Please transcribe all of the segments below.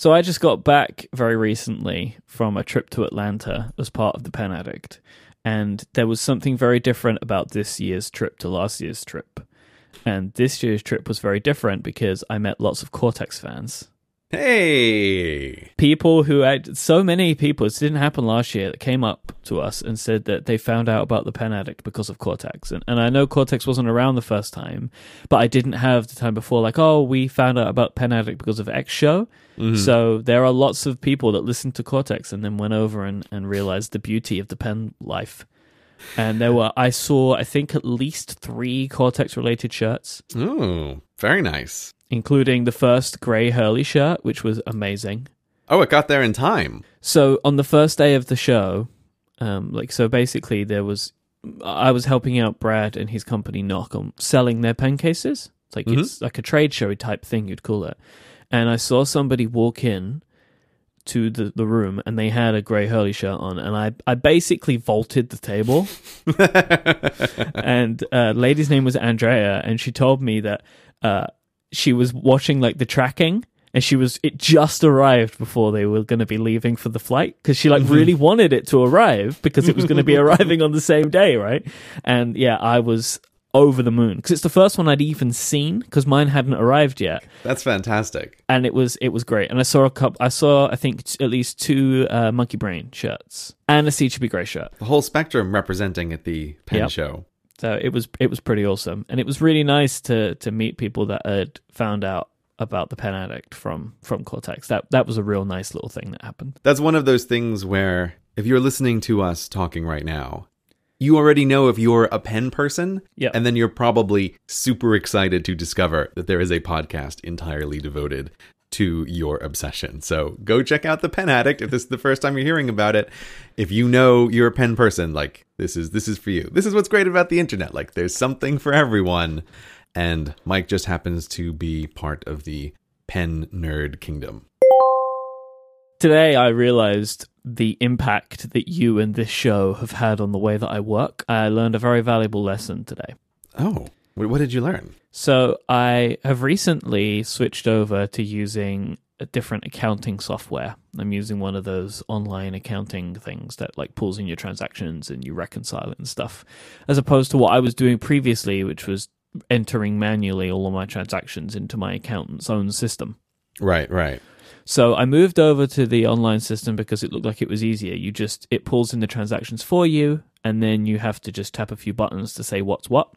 So I just got back very recently from a trip to Atlanta as part of the Pen Addict, and there was something very different about this year's trip to last year's trip. And this year's trip was very different because I met lots of Cortex fans. Hey. People who had so many people, this didn't happen last year, that came up to us and said that they found out about the Pen Addict because of Cortex. And, and I know Cortex wasn't around the first time, but I didn't have the time before, like, oh, we found out about Pen Addict because of X show. Mm-hmm. So there are lots of people that listened to Cortex and then went over and, and realized the beauty of the pen life. And there were, I saw, I think, at least three Cortex related shirts, Ooh, very nice. including the first Grey Hurley shirt, which was amazing. Oh, it got there in time. So on the first day of the show, um, like so basically there was I was helping out Brad and his company Nock Co selling their pen cases. It's like it's like a trade show type thing you'd call it. And I saw somebody walk in to the, the room and they had a grey Hurley shirt on and I, I basically vaulted the table. and uh lady's name was Andrea and she told me that uh she was watching like the tracking and she was it just arrived before they were going to be leaving for the flight because she like really wanted it to arrive because it was going to be arriving on the same day right and yeah i was over the moon because it's the first one i'd even seen because mine hadn't arrived yet That's fantastic. and it was it was great and i saw a cup. i saw i think t- at least two uh, monkey brain shirts and a a c gray shirt The whole spectrum representing at the pen Yep. show. so it was it was pretty awesome and it was really nice to to meet people that had found out about the pen addict from from cortex that that was a real nice little thing that happened That's one of those things where if you're listening to us talking right now, you already know if you're a pen person, Yep. and then you're probably super excited to discover that there is a podcast entirely devoted to your obsession. So go check out the Pen Addict if this is the first time you're hearing about it. If you know you're a pen person, like this is this is for you. This is what's great about the internet. Like there's something for everyone. And Myke just happens to be part of the pen nerd kingdom. Today, I realized the impact that you and this show have had on the way that I work. I learned a very valuable lesson today. Oh, what, did you learn? So, I have recently switched over to using a different accounting software. I'm using one of those online accounting things that like pulls in your transactions and you reconcile it and stuff, as opposed to what I was doing previously, which was entering manually all of my transactions into my accountant's own system. Right, right. So I moved over to the online system because it looked like it was easier. You just it pulls in the transactions for you and then you have to just tap a few buttons to say what's what.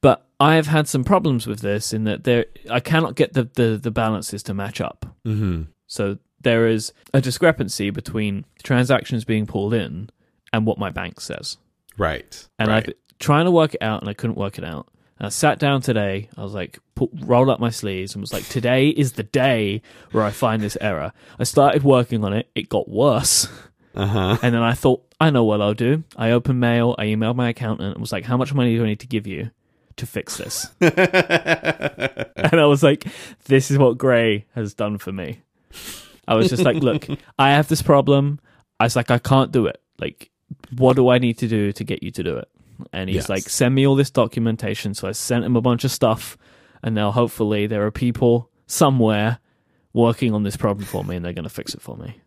But I have had some problems with this in that there I cannot get the the, the balances to match up. Mm-hmm. So there is a discrepancy between transactions being pulled in and what my bank says. Right. And right. I've trying to work it out and I couldn't work it out. I sat down today. I was like, put, rolled up my sleeves and was like, today is the day where I find this error. I started working on it. It got worse. Uh-huh. And then I thought, I know what I'll do. I opened mail. I emailed my accountant and was like, how much money do I need to give you to fix this? and I was like, this is what Grey has done for me. I was just like, look, I have this problem. I was like, I can't do it. Like, what do I need to do to get you to do it? And he's Yes. like, send me all this documentation. So I sent him a bunch of stuff. And now hopefully there are people somewhere working on this problem for me and they're going to fix it for me.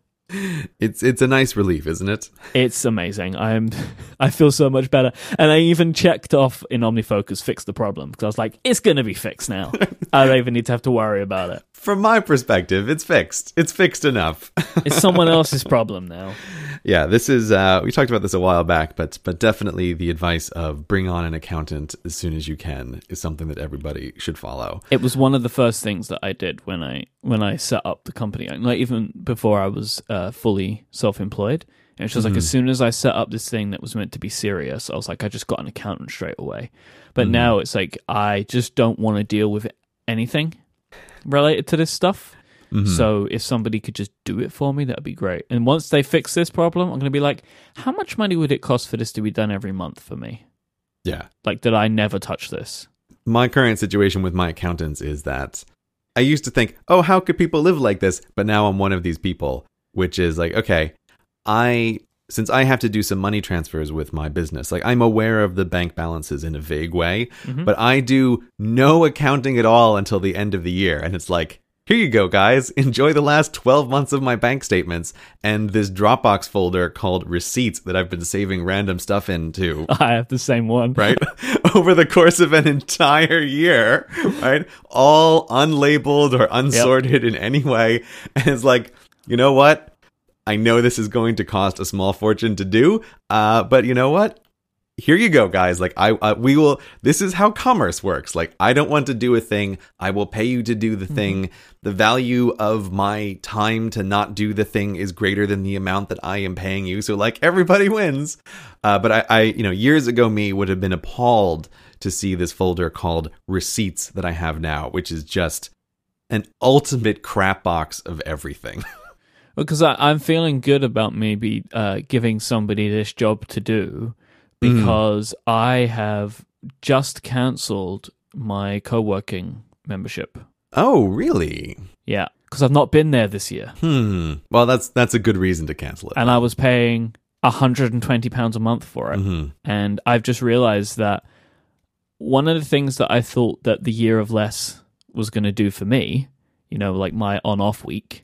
It's it's a nice relief, isn't it? It's amazing. I'm I feel so much better. And I even checked off in OmniFocus fix the problem because I was like, it's gonna be fixed now. I don't even need to have to worry about it. From my perspective, it's fixed. It's fixed enough. It's someone else's problem now. Yeah, this is uh we talked about this a while back, but but definitely the advice of bring on an accountant as soon as you can is something that everybody should follow. It was one of the first things that I did when I when I set up the company. Like even before I was uh, fully self employed. And it's just like as soon as I set up this thing that was meant to be serious, I was like, I just got an accountant straight away. But now it's like I just don't want to deal with anything related to this stuff. Mm-hmm. So if somebody could just do it for me, that'd be great. And once they fix this problem, I'm going to be like, how much money would it cost for this to be done every month for me? Yeah. Like, did I never touch this? My current situation with my accountants is that I used to think, "Oh, how could people live like this?" But now I'm one of these people, which is like, okay, I since I have to do some money transfers with my business, like I'm aware of the bank balances in a vague way, mm-hmm. but I do no accounting at all until the end of the year. And it's like, Here you go, guys. Enjoy the last 12 months of my bank statements and this Dropbox folder called receipts that I've been saving random stuff into. I have the same one. Right? Over the course of an entire year, right? All unlabeled or unsorted in any way. And it's like, you know what? I know this is going to cost a small fortune to do, uh, but you know what? Here you go guys. Like i uh, we will this is how commerce works. Like i don't want to do a thing. I will pay you to do the thing. The value of my time to not do the thing is greater than the amount that i am paying you. So like everybody wins. Uh, but I, I you know years ago me would have been appalled to see this folder called receipts that i have now which is just an ultimate crap box of everything. Because I, i'm feeling good about maybe uh, giving somebody this job to do because mm. I have just cancelled my co working membership. Oh, really? Yeah, because I've not been there this year. Hmm. Well, that's that's a good reason to cancel it. And I was paying hundred and twenty pounds a month for it, mm-hmm. and I've just realised that one of the things that I thought that the year of less was going to do for me, you know, like my on-off week,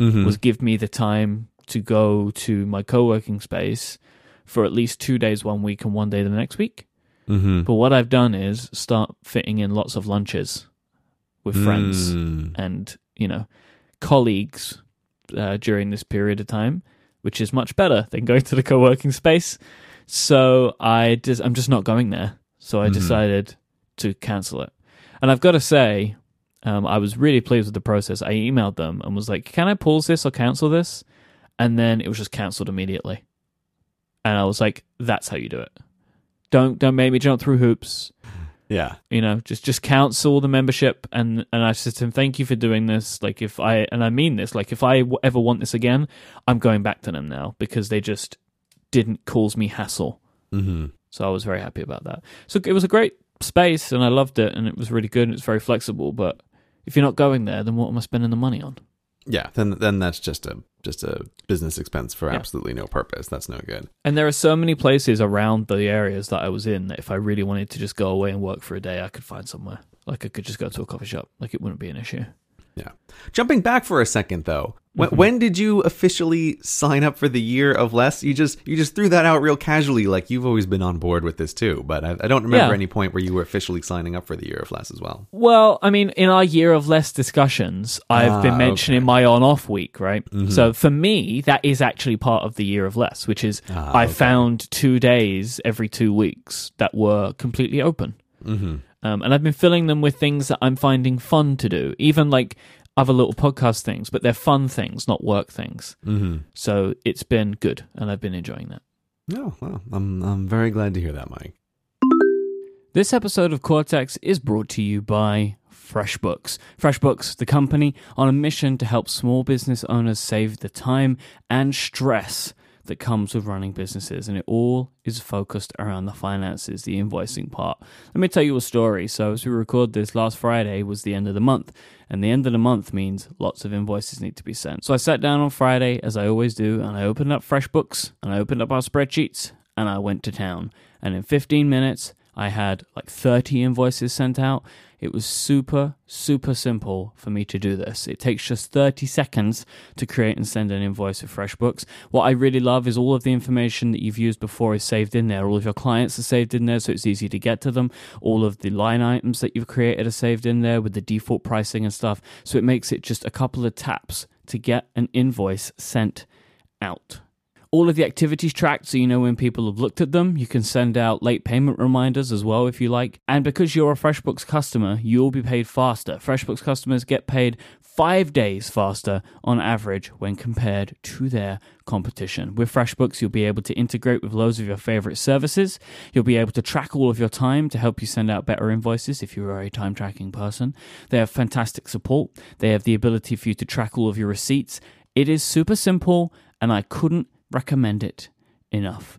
mm-hmm. was give me the time to go to my co-working space for at least two days one week and one day the next week. Mm-hmm. But what I've done is start fitting in lots of lunches with friends mm. and you know colleagues uh, during this period of time, which is much better than going to the co-working space. So I just I'm just not going there. So I mm-hmm. decided to cancel it. And I've got to say, um, I was really pleased with the process. I emailed them and was like, "Can I pause this or cancel this?" And then it was just cancelled immediately and I was like, "That's how you do it. Don't don't make me jump through hoops." Yeah, you know, just just cancel the membership, and and I said to him, "Thank you for doing this. Like, if I and I mean this, like, if I w- ever want this again, I'm going back to them now because they just didn't cause me hassle." Mm-hmm. So I was very happy about that. So it was a great space, and I loved it, and it was really good, and it's very flexible. But if you're not going there, then what am I spending the money on? Yeah, then then that's just a just a business expense for yeah. absolutely no purpose. That's no good. And there are so many places around the areas that I was in that if I really wanted to just go away and work for a day, I could find somewhere. Like I could just go to a coffee shop. Like it wouldn't be an issue. Yeah. Jumping back for a second though, when, mm-hmm. when did you officially sign up for the year of less? You just you just threw that out real casually, like you've always been on board with this too. But I, I don't remember yeah. any point where you were officially signing up for the year of less as well. Well, I mean, in our year of less discussions, I've ah, been mentioning okay. my on-off week, right? Mm-hmm. So for me, that is actually part of the year of less, which is ah, I okay. found two days every two weeks that were completely open. Mm-hmm. Um, and I've been filling them with things that I'm finding fun to do. Even like other little podcast things, but they're fun things, not work things. Mm-hmm. So it's been good, and I've been enjoying that. Oh, well, I'm, I'm very glad to hear that, Myke. This episode of Cortex is brought to you by FreshBooks. FreshBooks, the company on a mission to help small business owners save the time and stress that comes with running businesses, and it all is focused around the finances, the invoicing part. Let me tell you a story. So, as we record this, last Friday was the end of the month, and the end of the month means lots of invoices need to be sent. So, I sat down on Friday, as I always do, and I opened up FreshBooks, and I opened up our spreadsheets, and I went to town. And in 15 minutes, I had like 30 invoices sent out. It was super, super simple for me to do this. It takes just 30 seconds to create and send an invoice with FreshBooks. What I really love is all of the information that you've used before is saved in there. All of your clients are saved in there, so it's easy to get to them. All of the line items that you've created are saved in there with the default pricing and stuff. So it makes it just a couple of taps to get an invoice sent out all of the activities tracked so you know when people have looked at them. You can send out late payment reminders as well if you like. And because you're a FreshBooks customer, you'll be paid faster. FreshBooks customers get paid five days faster on average when compared to their competition. With FreshBooks, you'll be able to integrate with loads of your favorite services. You'll be able to track all of your time to help you send out better invoices if you're a time tracking person. They have fantastic support. They have the ability for you to track all of your receipts. It is super simple, and I couldn't recommend it enough.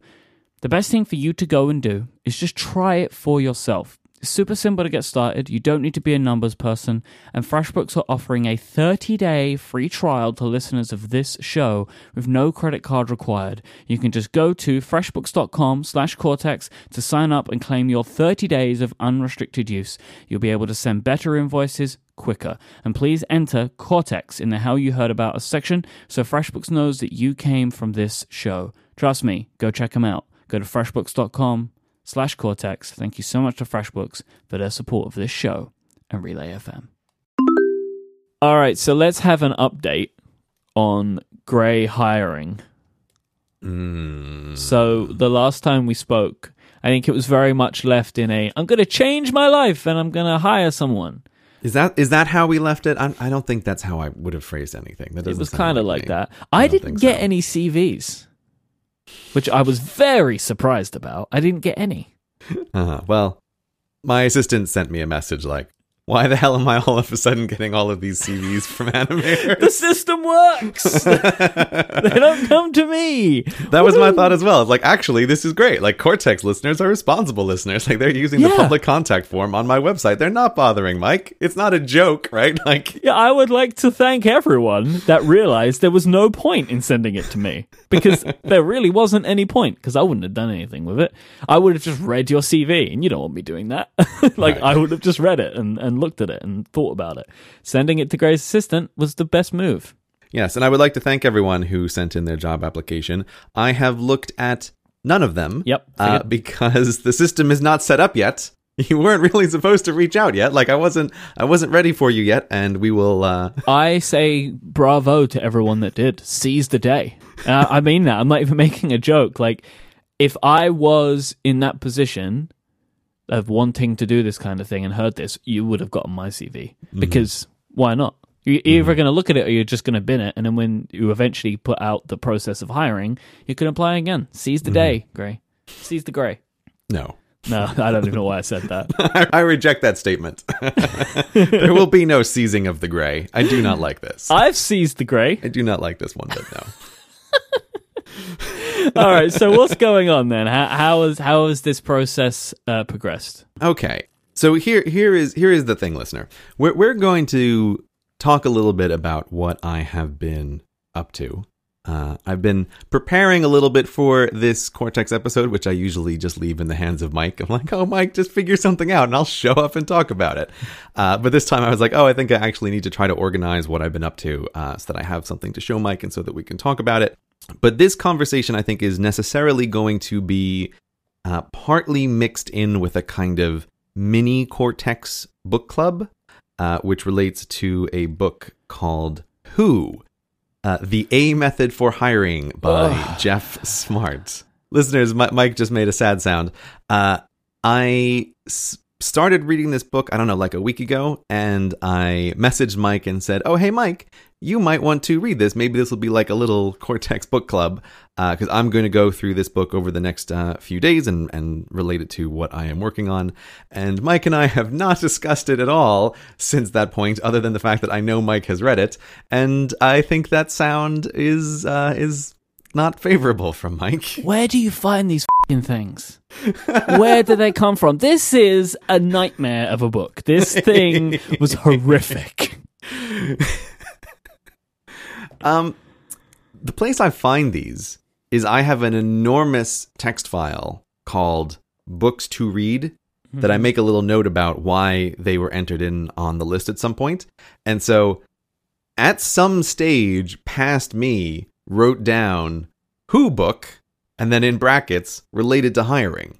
The best thing for you to go and do is just try it for yourself. It's super simple to get started. You don't need to be a numbers person. And FreshBooks are offering a 30 day free trial to listeners of this show with no credit card required. You can just go to freshbooks.com slash cortex to sign up and claim your 30 days of unrestricted use. You'll be able to send better invoices quicker. And please enter Cortex in the How You Heard About Us section so FreshBooks knows that you came from this show. Trust me, go check them out. Go to freshbooks.com slash Cortex. Thank you so much to FreshBooks for their support of this show and Relay FM. All right, so let's have an update on Grey hiring. Mm. So the last time we spoke, I think it was very much left in a I'm going to change my life and I'm going to hire someone. Is that is that how we left it? I, I don't think that's how I would have phrased anything. That It was kind of like like that. I, don't didn't get so. any CVs, which I was very surprised about. I didn't get any. Uh-huh. Well, my assistant sent me a message like, "Why the hell am I all of a sudden getting all of these CVs from animators? The system works. they don't come to me. that was my thought as well. It's like, actually, this is great. Like, Cortex listeners are responsible listeners. Like, they're using the public contact form on my website. They're not bothering Myke. It's not a joke, right? Like, Yeah, I would like to thank everyone that realized there was no point in sending it to me because there really wasn't any point because I wouldn't have done anything with it. I would have just read your CV, and you don't want me doing that. like Right. I would have just read it and, and looked at it and thought about it. Sending it to Grey's assistant was the best move. Yes, and I would like to thank everyone who sent in their job application. I have looked at none of them. Yep, Uh, because the system is not set up yet. You weren't really supposed to reach out yet. Like I wasn't, I wasn't ready for you yet. And we will. Uh, I say bravo to everyone that did. Seize the day. Uh, I mean that. I'm not even making a joke. Like, if I was in that position of wanting to do this kind of thing and heard this, you would have gotten my CV. Mm-hmm. Because why not? You're either mm-hmm. going to look at it or you're just going to bin it. And then when you eventually put out the process of hiring, you can apply again. Seize the mm-hmm. day, Grey. Seize the Grey. no, No, I don't even know why I said that. I, I reject that statement. there will be no seizing of the gray. I do not like this. I've seized the Grey. I do not like this one bit. No. All right. So what's going on then? How how is how has this process uh, progressed? Okay. So here here is here is the thing, listener. We're we're going to talk a little bit about what I have been up to. Uh, I've been preparing a little bit for this Cortex episode, which I usually just leave in the hands of Myke. I'm like, oh, Myke, just figure something out, and I'll show up and talk about it. Uh, but this time, I was like, oh, I think I actually need to try to organize what I've been up to, uh, so that I have something to show Myke, and so that we can talk about it. But this conversation, I think, is necessarily going to be uh, partly mixed in with a kind of mini Cortex book club, uh, which relates to a book called Who? Uh, the A Method for Hiring by. Geoff Smart. Listeners, Mi- Myke just made a sad sound. Uh, I s- started reading this book, I don't know, like a week ago, and I messaged Myke and said, Oh, hey, Mike, you might want to read this. Maybe this will be like a little Cortex book club because I'm going to go through this book over the next uh, few days and, and relate it to what I am working on. And Myke and I have not discussed it at all since that point, other than the fact that I know Myke has read it, and I think that sound is uh, is not favorable from Myke. Where do you find these fing things? Where do they come from? This is a nightmare of a book. This thing was horrific. Um, the place I find these is I have an enormous text file called Books to Read that I make a little note about why they were entered in on the list at some point. And so at some stage past me wrote down who book and then in brackets related to hiring.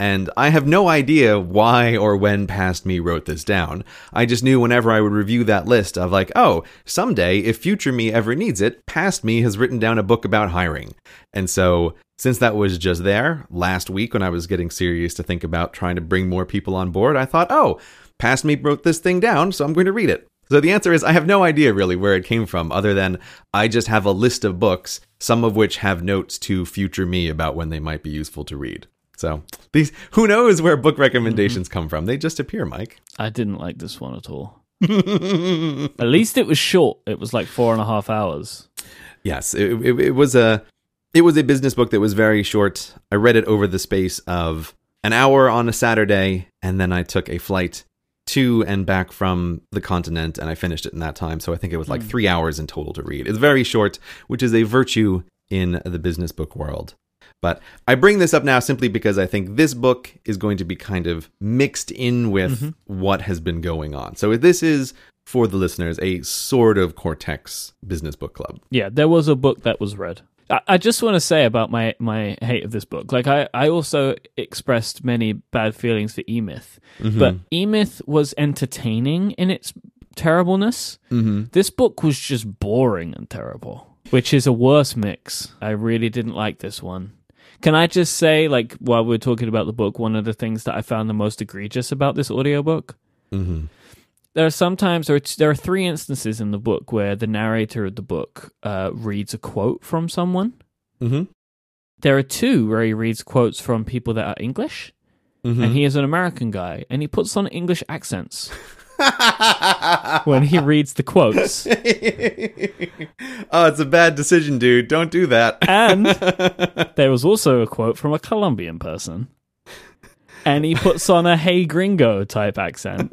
And I have no idea why or when past me wrote this down. I just knew whenever I would review that list of like, oh, someday if future me ever needs it, past me has written down a book about hiring. And so since that was just there last week when I was getting serious to think about trying to bring more people on board, I thought, oh, past me wrote this thing down, so I'm going to read it. So the answer is I have no idea really where it came from, other than I just have a list of books, some of which have notes to future me about when they might be useful to read. So these who knows where book mm-hmm. recommendations come from? They just appear, Mike. I didn't like this one at all. At least it was short. It was like four and a half hours. Yes, it, it, it was a it was a business book that was very short. I read it over the space of an hour on a Saturday, and then I took a flight to and back from the continent, and I finished it in that time. So I think it was like hmm. three hours in total to read. It's very short, which is a virtue in the business book world. But I bring this up now simply because I think this book is going to be kind of mixed in with what has been going on. So this is for the listeners a sort of Cortex business book club. Yeah, there was a book that was read. I, I just want to say about my, my hate of this book. Like, I, I also expressed many bad feelings for E Myth, but E Myth was entertaining in its terribleness. Mm-hmm. This book was just boring and terrible, which is a worse mix. I really didn't like this one. Can I just say, like, while we're talking about the book, one of the things that I found the most egregious about this audiobook? Mm-hmm. There are sometimes there are, there are three instances in the book where the narrator of the book uh, reads a quote from someone. Mm-hmm. There are two where he reads quotes from people that are English, Mm-hmm. and he is an American guy, and he puts on English accents when he reads the quotes. oh, it's a bad decision, dude. Don't do that. And there was also a quote from a Colombian person. And he puts on a hey gringo type accent.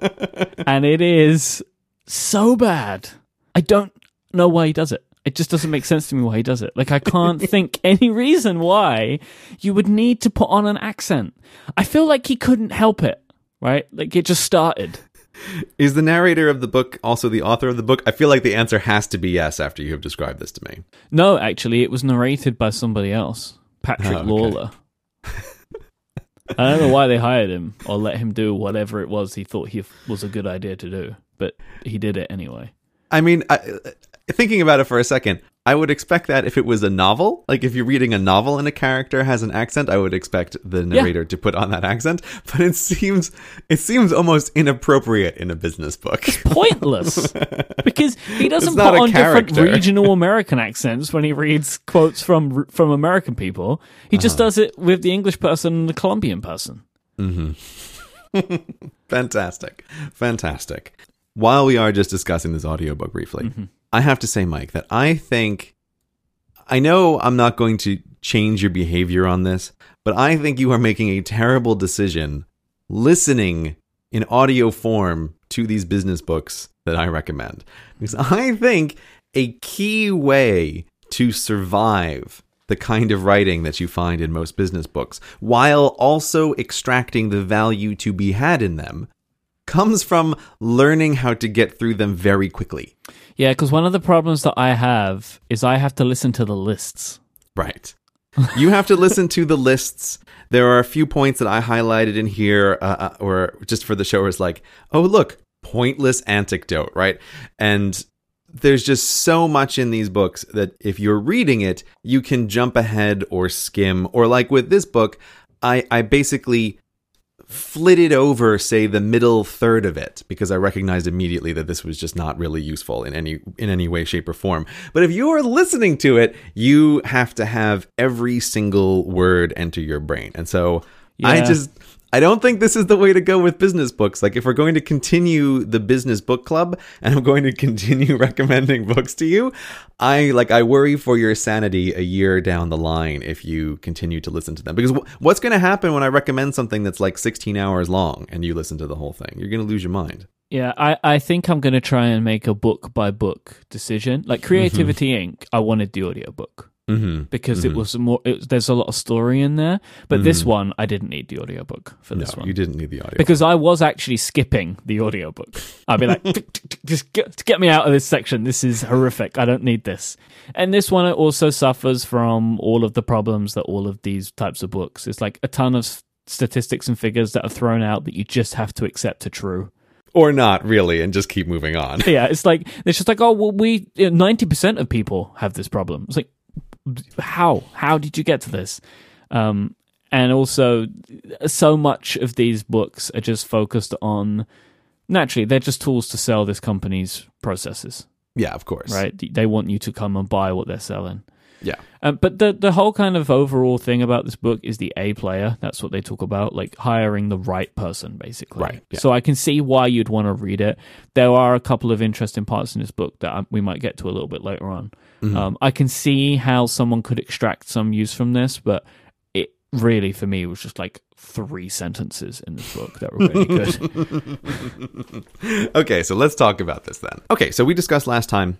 And it is so bad. I don't know why he does it. It just doesn't make sense to me why he does it. Like, I can't think any reason why you would need to put on an accent. I feel like he couldn't help it, right? Like, it just started. Is the narrator of the book also the author of the book? I feel like the answer has to be yes after you have described this to me. No, actually, it was narrated by somebody else, Patrick Oh, okay. Lawlor. I don't know why they hired him or let him do whatever it was he thought he was a good idea to do, but he did it anyway. I mean, I, thinking about it for a second, I would expect that if it was a novel, like if you're reading a novel and a character has an accent, I would expect the narrator to put on that accent. But it seems it seems almost inappropriate in a business book. It's Pointless because he doesn't put on different character. regional American accents when he reads quotes from from American people. He Uh-huh. just does it with the English person and the Colombian person. Fantastic. Fantastic. While we are just discussing this audiobook briefly, I have to say, Myke, that I think I know I'm not going to change your behavior on this, but I think you are making a terrible decision listening in audio form to these business books that I recommend. Because I think a key way to survive the kind of writing that you find in most business books, while also extracting the value to be had in them, comes from learning how to get through them very quickly. Yeah, because one of the problems that I have is I have to listen to the lists. Right. You have to listen to the lists. There are a few points that I highlighted in here, uh, uh, or just for the show, is like, oh, look, pointless anecdote, right? And there's just so much in these books that if you're reading it, you can jump ahead or skim. Or like with this book, I, I basically flitted over say the middle third of it because I recognized immediately that this was just not really useful in any in any way shape or form. But if you are listening to it, you have to have every single word enter your brain. And so I just I don't think this is the way to go with business books. Like if we're going to continue the business book club and I'm going to continue recommending books to you, I like I worry for your sanity a year down the line if you continue to listen to them. Because wh- what's going to happen when I recommend something that's like 16 hours long and you listen to the whole thing? You're going to lose your mind. Yeah, I, I think I'm going to try and make a book by book decision. Like mm-hmm. Creativity Inc., I wanted the audiobook Mm-hmm. because it was more, it, there's a lot of story in there. But this one, I didn't need the audiobook for No, this one. you didn't need the audio. because I was actually skipping the audiobook. I'd be like, "Tick, tick, tick, just get, get me out of this section. This is horrific. I don't need this. And this one also suffers from all of the problems that all of these types of books. It's like a ton of statistics and figures that are thrown out that you just have to accept are true. or not really, and just keep moving on. Yeah, it's like it's just like, oh well, we ninety percent of people have this problem. It's like, how how did you get to this? Um, and also, so much of these books are just focused on. Naturally, they're just tools to sell this company's processes, Yeah, of course. right? They want you to come and buy what they're selling. Yeah. Um, but the the whole kind of overall thing about this book is the A player. That's what they talk about, like hiring the right person, basically. Right, yeah. So I can see why you'd want to read it. There are a couple of interesting parts in this book that I, we might get to a little bit later on. Mm-hmm. Um, I can see how someone could extract some use from this, but it really, for me, was just like three sentences in this book that were really good. okay, so let's talk about this then. Okay, so we discussed last time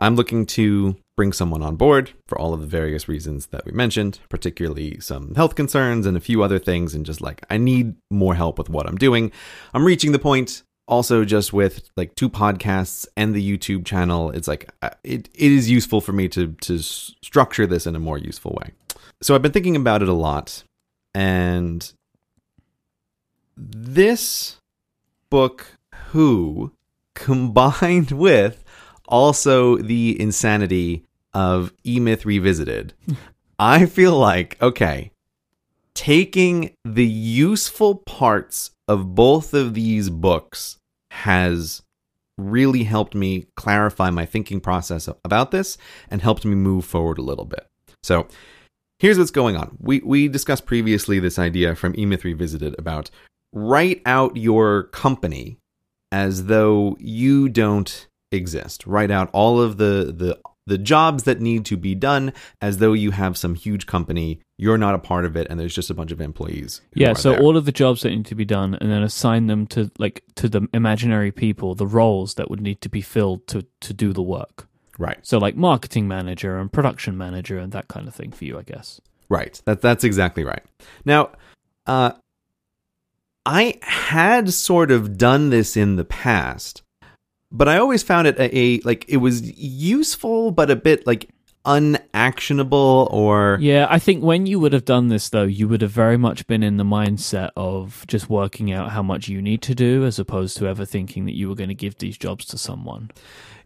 I'm looking to bring someone on board for all of the various reasons that we mentioned, particularly some health concerns and a few other things. And just like, I need more help with what I'm doing. I'm reaching the point also just with like two podcasts and the YouTube channel. It's like, uh, it, it is useful for me to, to structure this in a more useful way. So I've been thinking about it a lot. And this book, Who, combined with also the insanity of E Myth Revisited, I feel like, okay, taking the useful parts of both of these books has really helped me clarify my thinking process about this and helped me move forward a little bit. So, here's what's going on. We we discussed previously this idea from E Myth Revisited about write out your company as though you don't exist. Write out all of the the the jobs that need to be done as though you have some huge company. You're not a part of it, and there's just a bunch of employees. Yeah, so there. all of the jobs that need to be done, and then assign them to like to the imaginary people, the roles that would need to be filled to to do the work. Right. So like marketing manager and production manager and that kind of thing for you, I guess. Right. That that's exactly right. Now, uh, I had sort of done this in the past, but I always found it a, a like it was useful, but a bit like unactionable or yeah i think when you would have done this though you would have very much been in the mindset of just working out how much you need to do as opposed to ever thinking that you were going to give these jobs to someone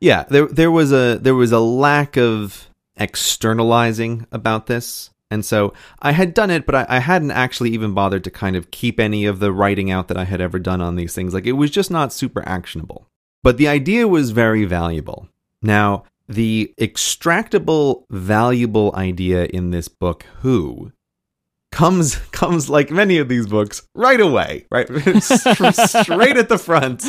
yeah there there was a there was a lack of externalizing about this and so I had done it, but I, I, hadn't actually even bothered to kind of keep any of the writing out that I had ever done on these things. Like it was just not super actionable. But the idea was very valuable. Now, the extractable, valuable idea in this book, Who, comes comes like many of these books right away, right straight at the front.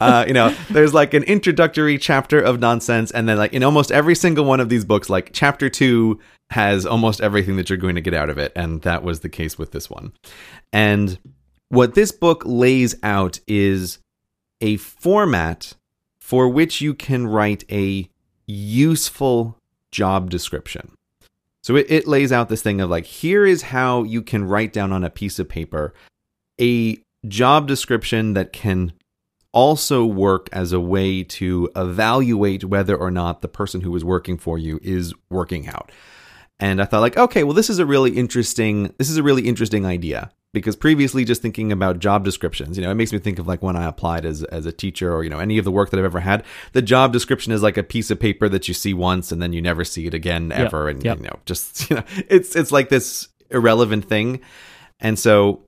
Uh, you know, there's like an introductory chapter of nonsense, and then like in almost every single one of these books, like chapter two has almost everything that you're going to get out of it, and that was the case with this one. And what this book lays out is a format for which you can write a useful job description. So it, it lays out this thing of like, here is how you can write down on a piece of paper a job description that can also work as a way to evaluate whether or not the person who is working for you is working out. And I thought like, okay, well this is a really interesting this is a really interesting idea because previously just thinking about job descriptions you know it makes me think of like when i applied as as a teacher or you know any of the work that i've ever had the job description is like a piece of paper that you see once and then you never see it again ever yep. and yep. you know just you know it's it's like this irrelevant thing and so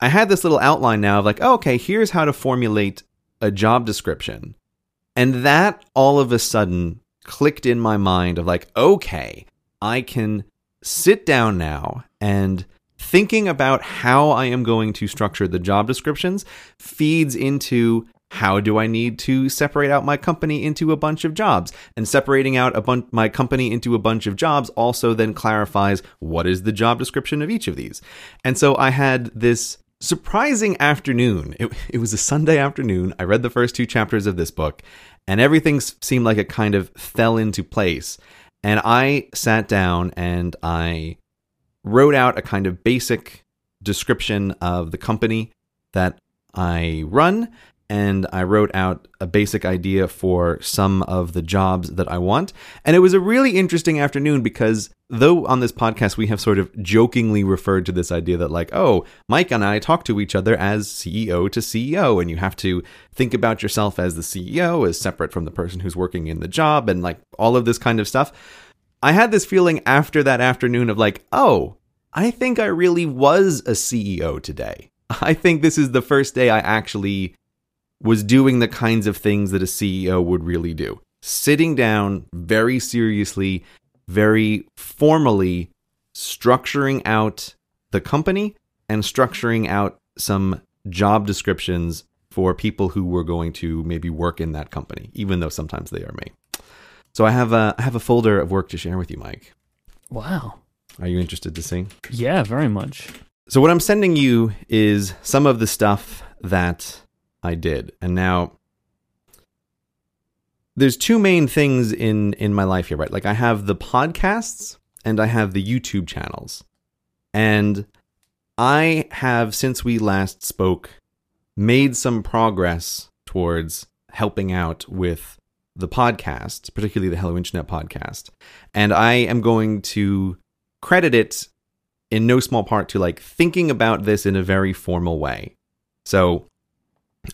i had this little outline now of like oh, okay here's how to formulate a job description and that all of a sudden clicked in my mind of like okay i can sit down now and thinking about how I am going to structure the job descriptions feeds into how do I need to separate out my company into a bunch of jobs? And separating out a bun- my company into a bunch of jobs also then clarifies what is the job description of each of these. And so I had this surprising afternoon. It, it was a Sunday afternoon. I read the first two chapters of this book, and everything seemed like it kind of fell into place. And I sat down and I wrote out a kind of basic description of the company that I run, and I wrote out a basic idea for some of the jobs that I want. And it was a really interesting afternoon because though on this podcast we have sort of jokingly referred to this idea that, like, oh, Myke and I talk to each other as CEO to CEO, and you have to think about yourself as the CEO as separate from the person who's working in the job, and like all of this kind of stuff. I had this feeling after that afternoon of like, oh, I think I really was a CEO today. I think this is the first day I actually was doing the kinds of things that a CEO would really do. Sitting down very seriously, very formally, structuring out the company and structuring out some job descriptions for people who were going to maybe work in that company, even though sometimes they are me. So I have a I have a folder of work to share with you, Myke. Wow. Are you interested to see? Yeah, very much. So what I'm sending you is some of the stuff that I did. And now there's two main things in in my life here, right? Like I have the podcasts and I have the YouTube channels. And I have since we last spoke made some progress towards helping out with the podcast, particularly the Hello Internet podcast. And I am going to credit it in no small part to like thinking about this in a very formal way. So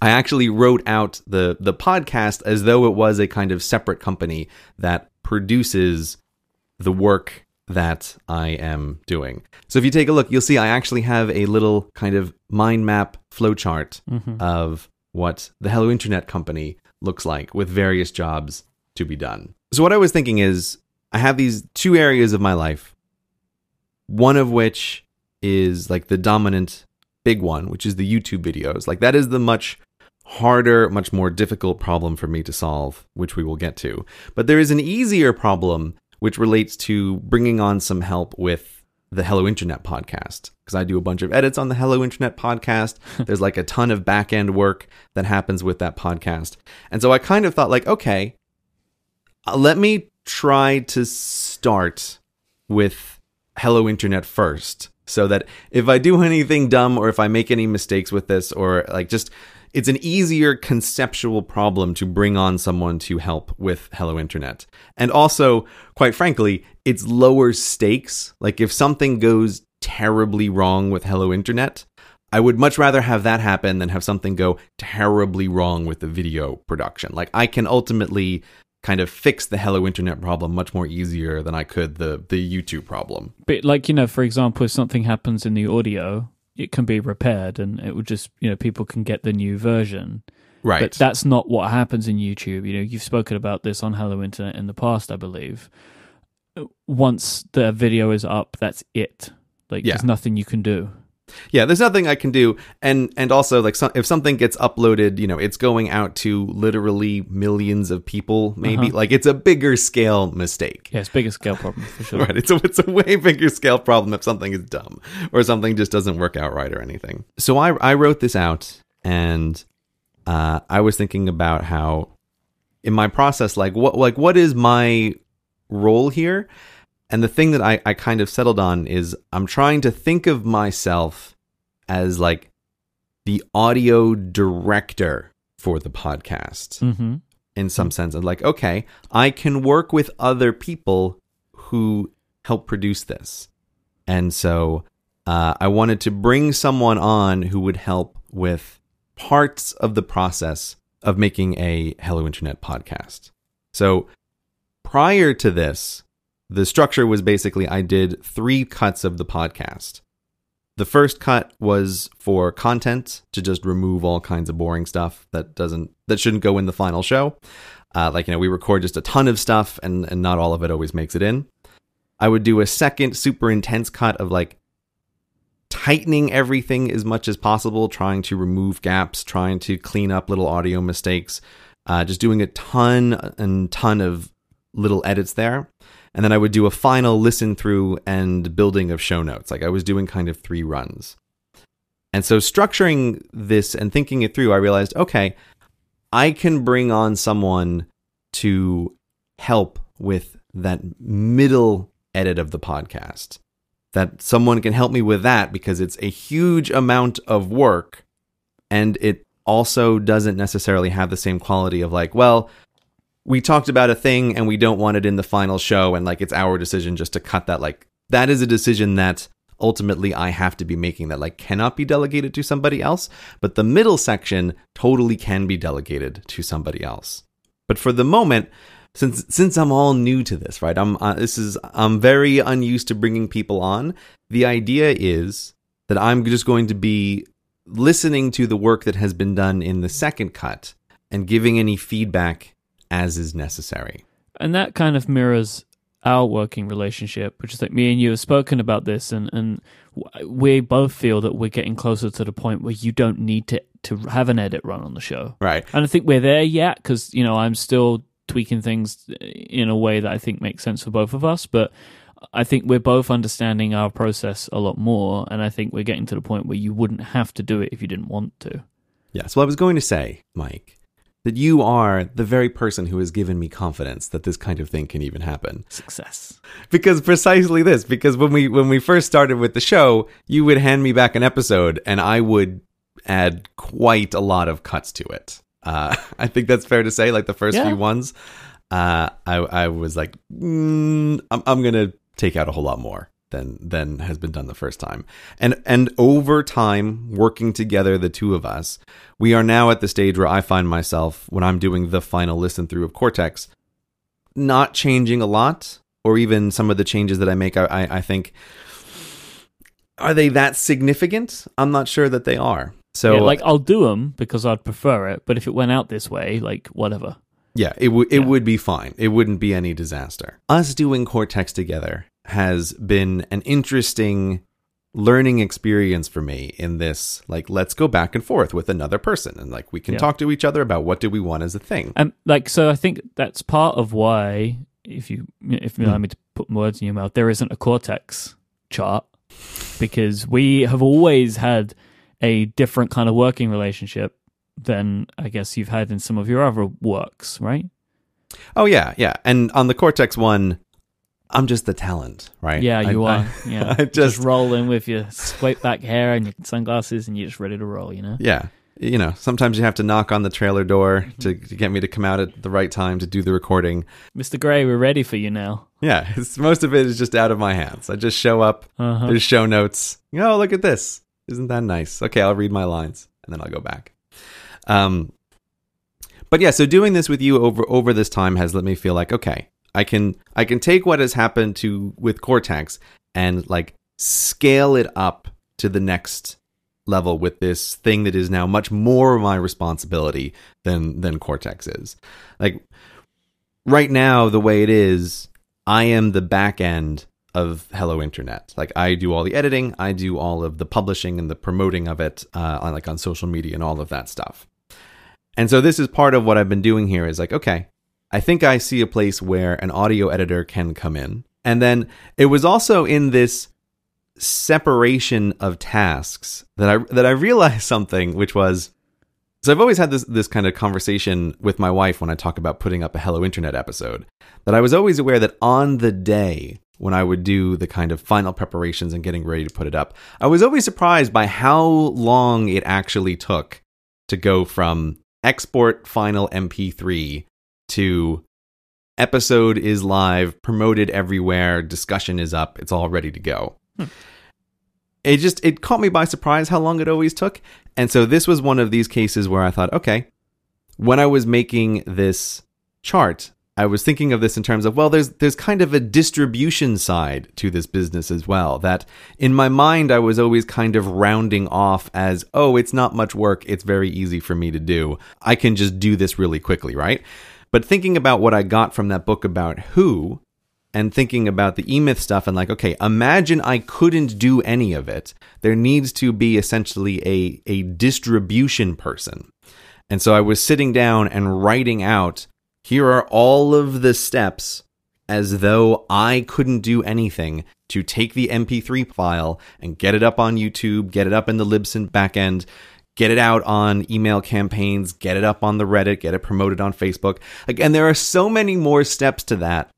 I actually wrote out the the podcast as though it was a kind of separate company that produces the work that I am doing. So if you take a look, you'll see I actually have a little kind of mind map flowchart Mhm. of what the Hello Internet company looks like with various jobs to be done. So what I was thinking is I have these two areas of my life, one of which is like the dominant big one, which is the YouTube videos. Like that is the much harder, much more difficult problem for me to solve, which we will get to. But there is an easier problem which relates to bringing on some help with the Hello Internet podcast because I do a bunch of edits on the Hello Internet podcast. There's like a ton of back end work that happens with that podcast. And so I kind of thought like, okay, uh, let me try to start with Hello Internet first so that if I do anything dumb or if I make any mistakes with this or like just it's an easier conceptual problem to bring on someone to help with Hello Internet. And also, quite frankly, it's lower stakes. Like if something goes terribly wrong with Hello Internet, I would much rather have that happen than have something go terribly wrong with the video production. Like I can ultimately kind of fix the Hello Internet problem much more easier than I could the the YouTube problem. But like you know, for example, if something happens in the audio, it can be repaired, and it would just you know people can get the new version. Right. But that's not what happens in YouTube. You know, you've spoken about this on Hello Internet in the past, I believe. Once the video is up, that's it. Like Yeah. there's nothing you can do. Yeah, there's nothing I can do, and and also like so, if something gets uploaded, you know, it's going out to literally millions of people. Maybe Uh-huh. like it's a bigger scale mistake. Yeah, it's bigger scale problem for sure. Right. It's a, it's a way bigger scale problem if something is dumb or something just doesn't work out right or anything. So I, I wrote this out and uh, I was thinking about how in my process, like what, like what is my role here? And the thing that I, I kind of settled on is I'm trying to think of myself as like the audio director for the podcast hmm in some sense. Of like okay i can work with other people who help produce this. And so uh, i wanted to bring someone on who would help with parts of the process of making a hello internet podcast. So prior to this the structure was basically i did three cuts of the podcast the first cut was for content to just remove all kinds of boring stuff that doesn't that shouldn't go in the final show. Uh, like you know, we record just a ton of stuff, and and not all of it always makes it in. I would do a second super intense cut of like tightening everything as much as possible, trying to remove gaps, trying to clean up little audio mistakes, uh, just doing a ton and ton of little edits there. And then I would do a final listen through and building of show notes. Like I was doing kind of three runs. And so structuring this and thinking it through, I realized, okay, I can bring on someone to help with that middle edit of the podcast. That someone can help me with that because it's a huge amount of work and it also doesn't necessarily have the same quality of like, well, we talked about a thing and we don't want it in the final show and like it's our decision just to cut that. Like that is a decision that ultimately I have to be making that like cannot be delegated to somebody else but the middle section totally can be delegated to somebody else. But for the moment since since I'm all new to this right I'm uh, this is I'm very unused to bringing people on. The idea is that I'm just going to be listening to the work that has been done in the second cut and giving any feedback as is necessary. and that kind of mirrors our working relationship, which is like me and you have spoken about this, and and we both feel that we're getting closer to the point where you don't need to to have an edit run on the show. Right. And I think we're there yet because you know I'm still tweaking things in a way that I think makes sense for both of us, but. I think we're both understanding our process a lot more, and I think we're getting to the point where you wouldn't have to do it if you didn't want to. Yes. Well, I was going to say, Mike, that you are the very person who has given me confidence that this kind of thing can even happen. Success. Because precisely this, because when we when we first started with the show, you would hand me back an episode and I would add quite a lot of cuts to it. Uh, I think that's fair to say. Like the first Yeah. few ones, uh, I I was like, mm, I'm I'm gonna take out a whole lot more than than has been done the first time. And and over time, working together, the two of us, we are now at the stage where I find myself when I'm doing the final listen through of Cortex, not changing a lot, or even some of the changes that I make. I I, I think. Are they that significant? I'm not sure that they are. So, yeah, like I'll do them because I'd prefer it, but if it went out this way, like whatever. Yeah, it would it Yeah. would be fine. It wouldn't be any disaster. Us doing Cortex together has been an interesting learning experience for me in this like let's go back and forth with another person and like we can Yeah. talk to each other about what do we want as a thing. And like, so I think that's part of why, if you if you allow Hmm. me to put words in your mouth, there isn't a Cortex chart because we have always had a different kind of working relationship than I guess you've had in some of your other works, right? Oh yeah, yeah. And on the Cortex one, I'm just the talent, right? Yeah, you I- are. yeah, I just, just roll in with your scrape back hair and your sunglasses, and you're just ready to roll. You know. yeah. You know, sometimes you have to knock on the trailer door to, to get me to come out at the right time to do the recording. Mr. Grey, we're ready for you now. Yeah, it's, most of it is just out of my hands. I just show up, Uh-huh. There's show notes. Oh, look at this. Isn't that nice? Okay, I'll read my lines and then I'll go back. Um, but yeah, so doing this with you over over this time has let me feel like okay, I can I can take what has happened to with Cortex and like scale it up to the next level with this thing that is now much more my responsibility than than Cortex is. Like right now, the way it is, I am the back end of Hello Internet. Like I do all the editing, I do all of the publishing and the promoting of it, uh, on like on social media and all of that stuff. And so this is part of what I've been doing here is like, okay, I think I see a place where an audio editor can come in. And then it was also in this separation of tasks that I that I realized something which was so I've always had this this kind of conversation with my wife when I talk about putting up a Hello Internet episode that I was always aware that on the day when I would do the kind of final preparations and getting ready to put it up, I was always surprised by how long it actually took to go from export final MP3 to episode is live, promoted everywhere, discussion is up, it's all ready to go. Hmm. It just it caught me by surprise how long it always took. And so this was one of these cases where I thought, okay, when I was making this chart, I was thinking of this in terms of well there's there's kind of a distribution side to this business as well that in my mind I was always kind of rounding off as oh it's not much work it's very easy for me to do I can just do this really quickly right but thinking about what I got from that book about who and thinking about the E-Myth stuff and like, okay, imagine I couldn't do any of it. There needs to be essentially a, a distribution person. And so I was sitting down and writing out, here are all of the steps as though I couldn't do anything to take the MP3 file and get it up on YouTube, get it up in the Libsyn backend, get it out on email campaigns, get it up on the Reddit, get it promoted on Facebook. Again, there are so many more steps to that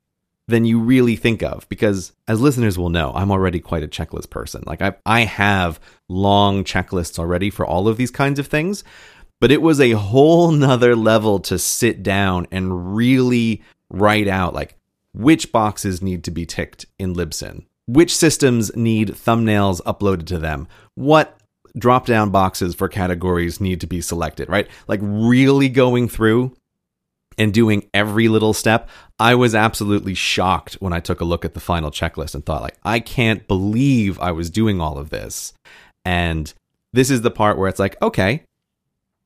than you really think of because as listeners will know i'm already quite a checklist person. Like i i have long checklists already for all of these kinds of things but it was a whole nother level to sit down and really write out like which boxes need to be ticked in libsyn? Which systems need thumbnails uploaded to them? What drop down boxes for categories need to be selected right like really going through and doing every little step, I was absolutely shocked when I took a look at the final checklist and thought like, I can't believe I was doing all of this. And this is the part where it's like, okay,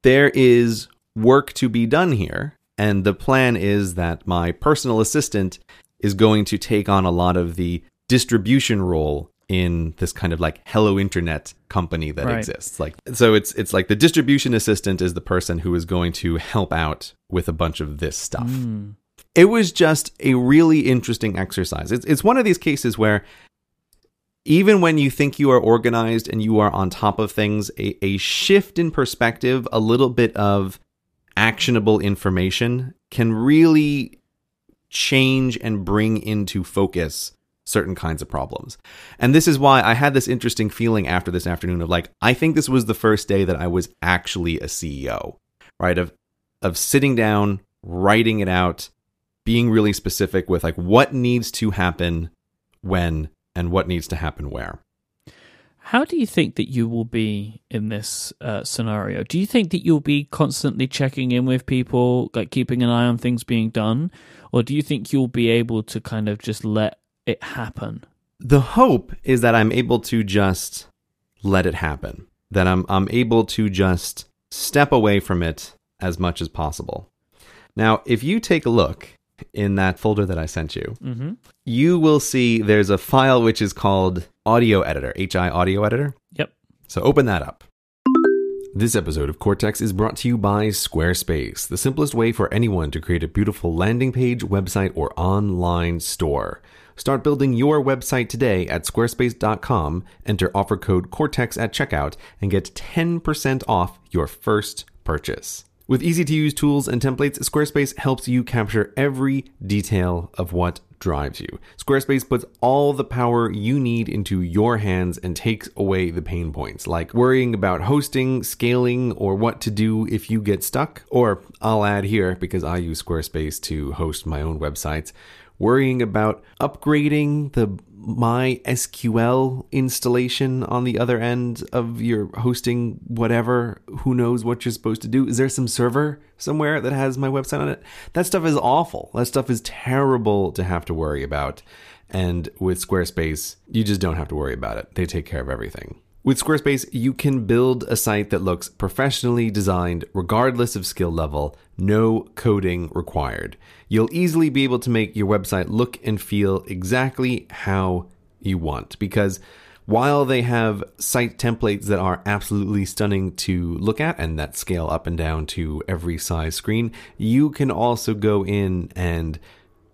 there is work to be done here. And the plan is that my personal assistant is going to take on a lot of the distribution role in this kind of like hello internet company that Right. exists like so it's it's like the distribution assistant is the person who is going to help out with a bunch of this stuff Mm. it was just a really interesting exercise. It's, it's one of these cases where even when you think you are organized and you are on top of things, a, a shift in perspective, a little bit of actionable information can really change and bring into focus certain kinds of problems. And this is why I had this interesting feeling after this afternoon of like I think this was the first day that I was actually a CEO, right? Of of sitting down, writing it out, being really specific with like what needs to happen when and what needs to happen where. How do you think that you will be in this uh, scenario? Do you think that you'll be constantly checking in with people, like keeping an eye on things being done? Or do you think you'll be able to kind of just let it happen? The hope is that I'm able to just let it happen, that I'm, I'm able to just step away from it as much as possible. Now, if you take a look in that folder that I sent you, Mm-hmm. you will see there's a file which is called Audio Editor, HI Audio Editor. Yep. So open that up. This episode of Cortex is brought to you by Squarespace, the simplest way for anyone to create a beautiful landing page, website, or online store. Start building your website today at squarespace.com, enter offer code Cortex at checkout, and get 10% off your first purchase. With easy to use tools and templates, Squarespace helps you capture every detail of what drives you. Squarespace puts all the power you need into your hands and takes away the pain points, like worrying about hosting, scaling, or what to do if you get stuck. Or I'll add here, because I use Squarespace to host my own websites, worrying about upgrading the MySQL installation on the other end of your hosting whatever. Who knows what you're supposed to do? Is there some server somewhere that has my website on it? That stuff is awful. That stuff is terrible to have to worry about. And with Squarespace you just don't have to worry about it. They take care of everything with Squarespace, you can build a site that looks professionally designed regardless of skill level, no coding required. You'll easily be able to make your website look and feel exactly how you want because while they have site templates that are absolutely stunning to look at and that scale up and down to every size screen, you can also go in and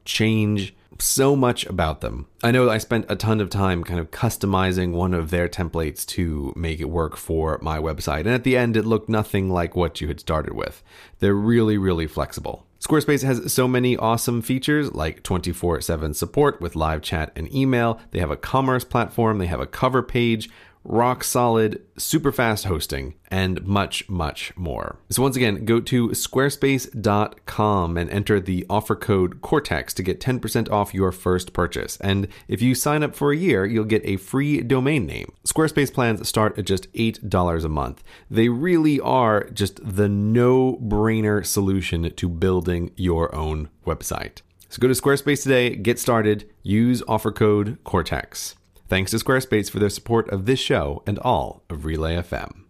change so much about them. I know I spent a ton of time kind of customizing one of their templates to make it work for my website, and at the end, it looked nothing like what you had started with. They're really, really flexible. Squarespace has so many awesome features like 24 7 support with live chat and email. They have a commerce platform, they have a cover page, rock solid, super fast hosting, and much, much more. So, once again, go to squarespace.com and enter the offer code Cortex to get 10% off your first purchase. And if you sign up for a year, you'll get a free domain name. Squarespace plans start at just $8 a month. They really are just the no brainer solution to building your own website. So, go to Squarespace today, get started, use offer code Cortex. Thanks to Squarespace for their support of this show and all of Relay FM.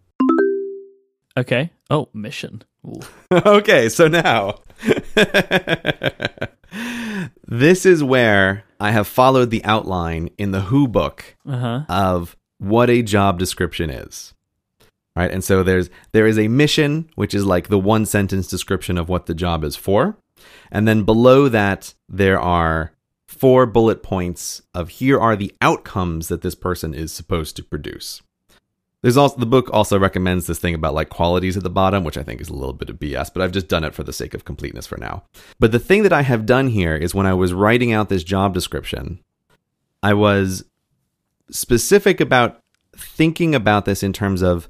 Okay. Oh, mission. Okay, so now this is where I have followed the outline in the Who book Uh huh. of what a job description is. Right? And so there's there is a mission which is like the one sentence description of what the job is for. And then below that there are four bullet points of here are the outcomes that this person is supposed to produce. There's also the book also recommends this thing about like qualities at the bottom, which I think is a little bit of BS, but I've just done it for the sake of completeness for now. But the thing that I have done here is when I was writing out this job description, I was specific about thinking about this in terms of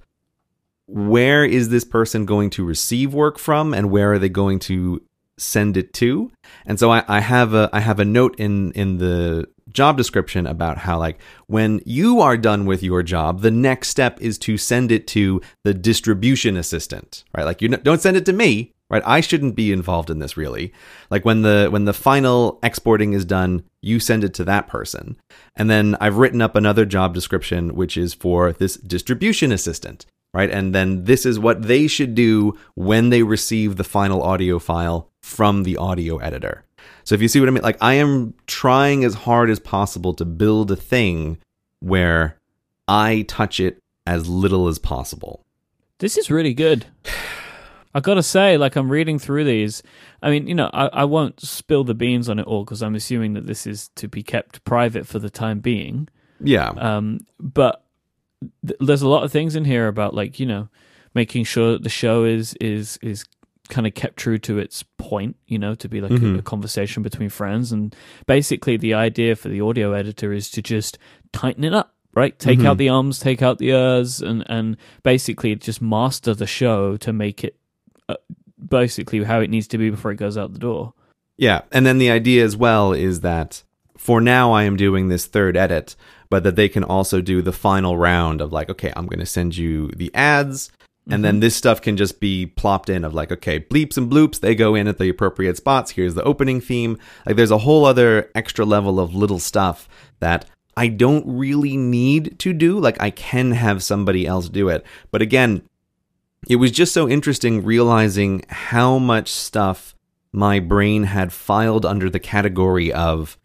where is this person going to receive work from and where are they going to send it to and so I, I have a i have a note in in the job description about how like when you are done with your job the next step is to send it to the distribution assistant right? Like you don't send it to me right? I shouldn't be involved in this really. Like when the when the final exporting is done you send it to that person. And then i've written up another job description which is for this distribution assistant right and then this is what they should do when they receive the final audio file from the audio editor so if you see what i mean like i am trying as hard as possible to build a thing where i touch it as little as possible This is really good. I gotta say, like I'm reading through these. I mean, you know, I, I won't spill the beans on it all because I'm assuming that this is to be kept private for the time being. yeah Um, but th- there's a lot of things in here about like you know making sure that the show is is is kind of kept true to its point, you know, to be like Mhm. a, a conversation between friends. And basically, the idea for the audio editor is to just tighten it up, right? Take Mhm. out the ums, take out the ers, and and basically just master the show to make it uh, basically how it needs to be before it goes out the door. Yeah, and then the idea as well is that for now I am doing this third edit, but that they can also do the final round of like, okay, I'm going to send you the ads, and then mm-hmm. this stuff can just be plopped in of like, okay, bleeps and bloops, they go in at the appropriate spots. Here's the opening theme. Like, there's a whole other extra level of little stuff that I don't really need to do. Like, I can have somebody else do it. But again, it was just so interesting realizing how much stuff my brain had filed under the category of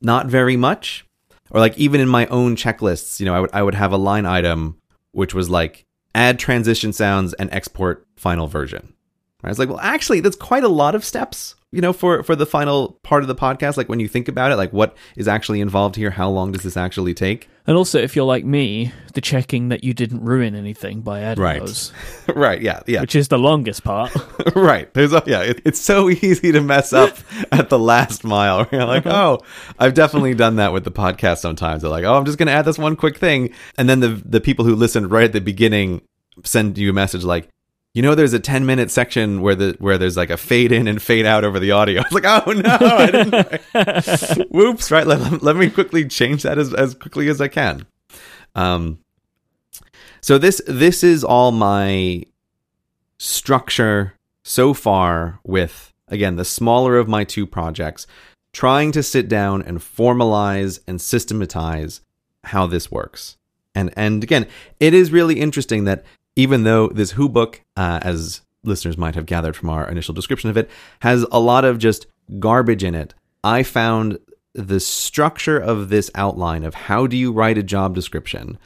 not very much or like even in my own checklists you know i would i would have a line item which was like add transition sounds and export final version. I was like well actually that's quite a lot of steps you know for for the final part of the podcast like when you think about it like what is actually involved here how long does this actually take And also, if you're like me, the checking that you didn't ruin anything by adding Right. those, right yeah yeah which is the longest part. right. There's a, yeah, it, it's so easy to mess up at the last mile. You're like, uh-huh. oh, I've definitely done that with the podcast sometimes. They're like, oh, I'm just going to add this one quick thing. And then the, the people who listened right at the beginning send you a message like, you know, there's a 10 minute section where the where there's like a fade in and fade out over the audio. It's like, oh no, I didn't. Whoops! Right, let, let me quickly change that as, as quickly as I can. Um, so this this is all my structure so far with again the smaller of my two projects trying to sit down and formalize and systematize how this works and and again it is really interesting that even though this who book uh, as listeners might have gathered from our initial description of it has a lot of just garbage in it i found the structure of this outline of how do you write a job description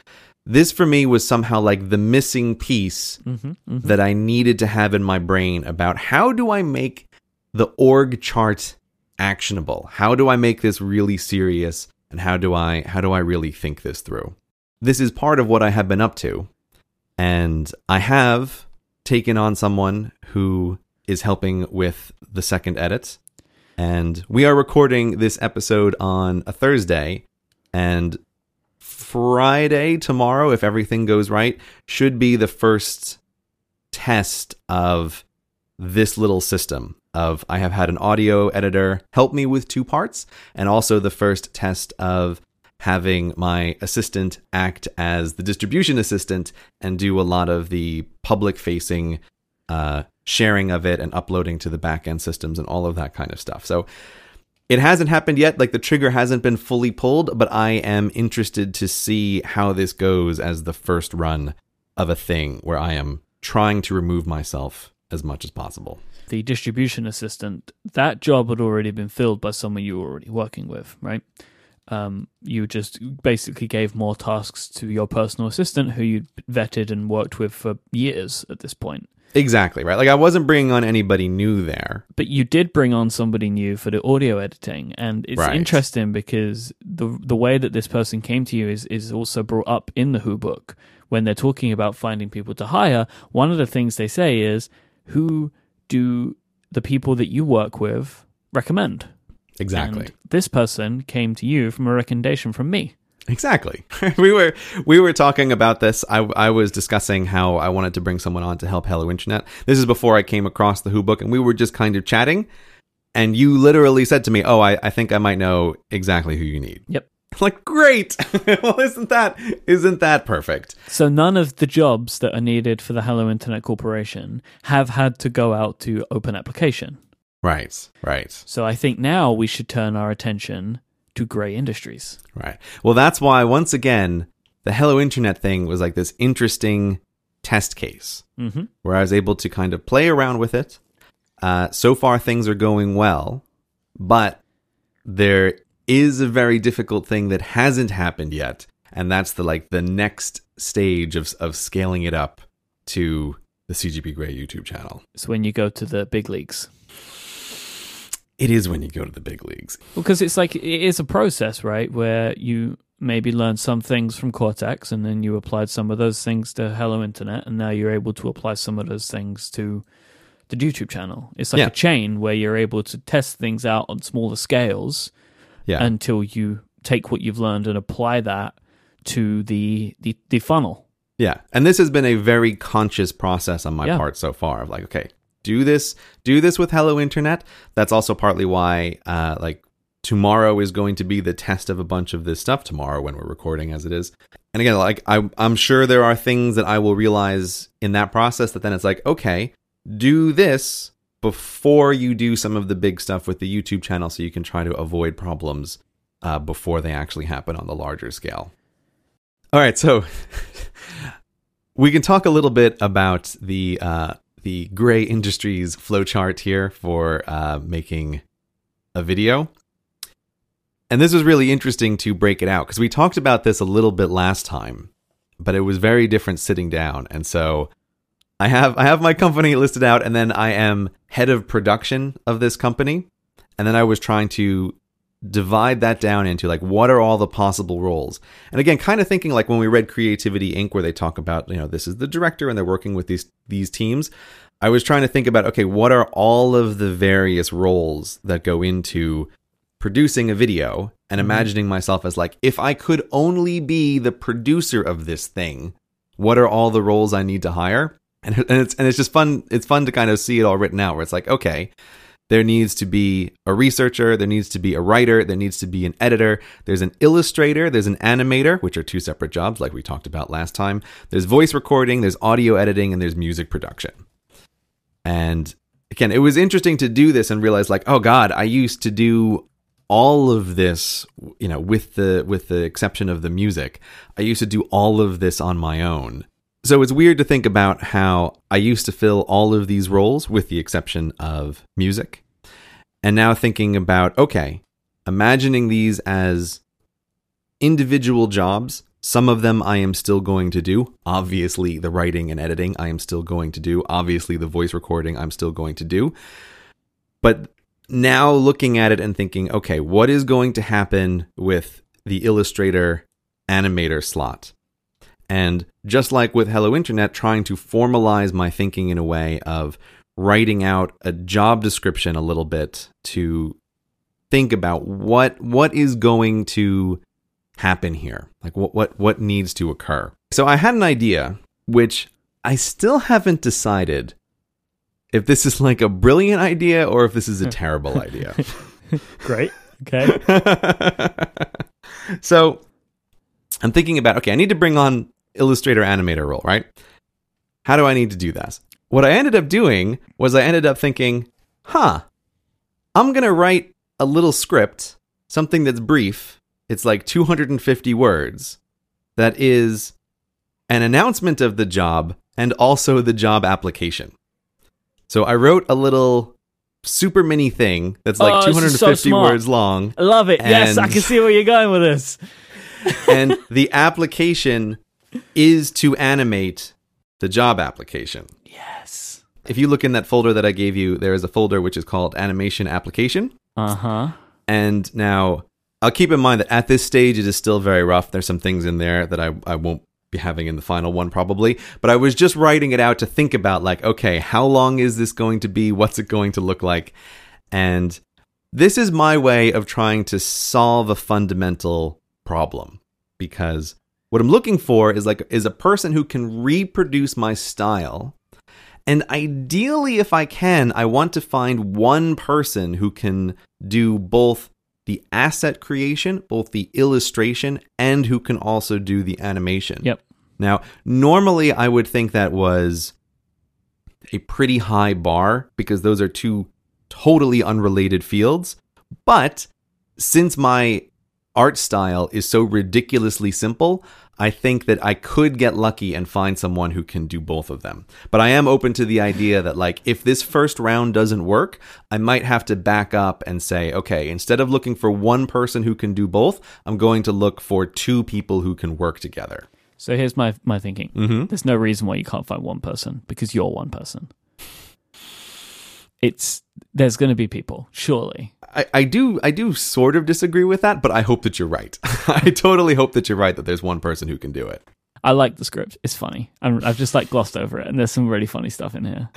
this for me was somehow like the missing piece hmm that I needed to have in my brain about how do I make the org chart actionable? How do I make this really serious and how do I how do I really think this through? This is part of what I have been up to. And I have taken on someone who is helping with the second edit. And we are recording this episode on a Thursday and Friday tomorrow if everything goes right should be the first test of this little system of I have had an audio editor help me with two parts and also the first test of having my assistant act as the distribution assistant and do a lot of the public facing uh, sharing of it and uploading to the backend systems and all of that kind of stuff. So it hasn't happened yet. Like the trigger hasn't been fully pulled, but I am interested to see how this goes as the first run of a thing where I am trying to remove myself as much as possible. The distribution assistant, that job had already been filled by someone you were already working with, right? Um, you just basically gave more tasks to your personal assistant who you'd vetted and worked with for years at this point. Exactly, right? Like I wasn't bringing on anybody new there. but you did bring on somebody new for the audio editing and it's Right. interesting because the the way that this person came to you is is also brought up in the who book when they're talking about finding people to hire one of the things they say is who do the people that you work with recommend Exactly. and this person came to you from a recommendation from me Exactly. we were we were talking about this. I, I was discussing how I wanted to bring someone on to help Hello Internet. This is before I came across the Who book, and we were just kind of chatting. And you literally said to me, "Oh, I, I think I might know exactly who you need." Yep. Like, great. well, isn't that isn't that perfect? so none of the jobs that are needed for the hello internet corporation have had to go out to open application Right. Right. So I think now we should turn our attention to Grey Industries. Right. Well, that's why once again the Hello Internet thing was like this interesting test case. Mm-hmm. where I was able to kind of play around with it. Uh, so far, things are going well, but there is a very difficult thing that hasn't happened yet, and that's the like the next stage of of scaling it up to the CGP Grey YouTube channel. It's when you go to the big leagues. It is when you go to the big leagues. Because it's like, it is a process, right? Where you maybe learned some things from Cortex and then you applied some of those things to Hello Internet, and now you're able to apply some of those things to the YouTube channel. It's like Yeah. a chain where you're able to test things out on smaller scales Yeah. until you take what you've learned and apply that to the the, the funnel. Yeah. And this has been a very conscious process on my Yeah. part so far of like, okay, do this, do this with Hello Internet. That's also partly why, uh, like, tomorrow is going to be the test of a bunch of this stuff tomorrow when we're recording as it is. And again, like, I, I'm sure there are things that I will realize in that process that then it's like, okay, do this before you do some of the big stuff with the YouTube channel so you can try to avoid problems uh, before they actually happen on the larger scale. All right, so we can talk a little bit about the uh, the Grey Industries flowchart here for uh, making a video. And this was really interesting to break it out because we talked about this a little bit last time, but it was very different sitting down. And so I have I have my company listed out, and then I am head of production of this company, and then I was trying to divide that down into like what are all the possible roles? And again kind of thinking like when we read creativity inc where they talk about you know this is the director and they're working with these these teams i was trying to think about okay what are all of the various roles that go into producing a video and mm-hmm. imagining myself as like if i could only be the producer of this thing what are all the roles i need to hire? And, and it's and it's just fun it's fun to kind of see it all written out where it's like okay there needs to be a researcher, there needs to be a writer, there needs to be an editor, there's an illustrator, there's an animator, which are two separate jobs like we talked about last time. There's voice recording, there's audio editing, and there's music production. And again, it was interesting to do this and realize like, oh god, I used to do all of this, you know, with the with the exception of the music. I used to do all of this on my own. So it's weird to think about how I used to fill all of these roles with the exception of music. And now thinking about, okay, imagining these as individual jobs. Some of them I am still going to do. Obviously, the writing and editing I am still going to do. Obviously, the voice recording I'm still going to do. But now looking at it and thinking, okay, what is going to happen with the illustrator animator slot? And just like with Hello Internet, trying to formalize my thinking in a way of writing out a job description a little bit to think about what what is going to happen here like what what what needs to occur so i had an idea which i still haven't decided if this is like a brilliant idea or if this is a hmm. terrible idea Great. Okay. so I'm thinking about okay, I need to bring on illustrator animator role, right? How do I need to do this? What I ended up doing was I ended up thinking, huh, I'm going to write a little script, something that's brief. It's like 250 words that is an announcement of the job and also the job application. So I wrote a little super mini thing that's like Oh, this is so 250 words long I love it. yes, I can see where you're going with this. and the application is to animate the job application. Yes. If you look in that folder that I gave you, there is a folder which is called animation application. Uh huh. And now I'll keep in mind that at this stage it is still very rough. There's some things in there that I, I won't be having in the final one probably. But I was just writing it out to think about like, okay, how long is this going to be? What's it going to look like? And this is my way of trying to solve a fundamental problem because what I'm looking for is like is a person who can reproduce my style. And ideally if I can, I want to find one person who can do both the asset creation, both the illustration and who can also do the animation. Yep. Now, normally I would think that was a pretty high bar because those are two totally unrelated fields. But since my art style is so ridiculously simple, I think that I could get lucky and find someone who can do both of them. But I am open to the idea that, like, if this first round doesn't work, I might have to back up and say, okay, instead of looking for one person who can do both, I'm going to look for two people who can work together. So here's my my thinking. Mhm. There's no reason why you can't find one person because you're one person. It's there's going to be people, surely. I, I do I do sort of disagree with that, but I hope that you're right. I totally hope that you're right that there's one person who can do it. I like the script. It's funny. I'm, I've just like glossed over it, and there's some really funny stuff in here.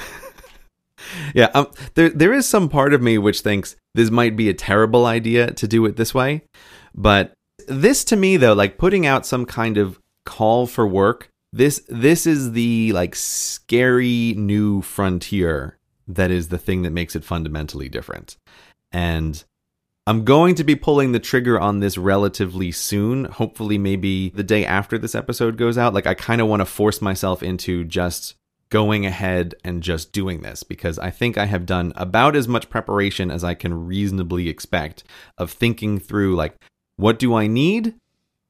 yeah, um, there there is some part of me which thinks this might be a terrible idea to do it this way, but this to me though, like putting out some kind of call for work, this this is the like scary new frontier that is the thing that makes it fundamentally different. And I'm going to be pulling the trigger on this relatively soon. Hopefully, maybe the day after this episode goes out. Like, I kind of want to force myself into just going ahead and just doing this because I think I have done about as much preparation as I can reasonably expect of thinking through, like, what do I need?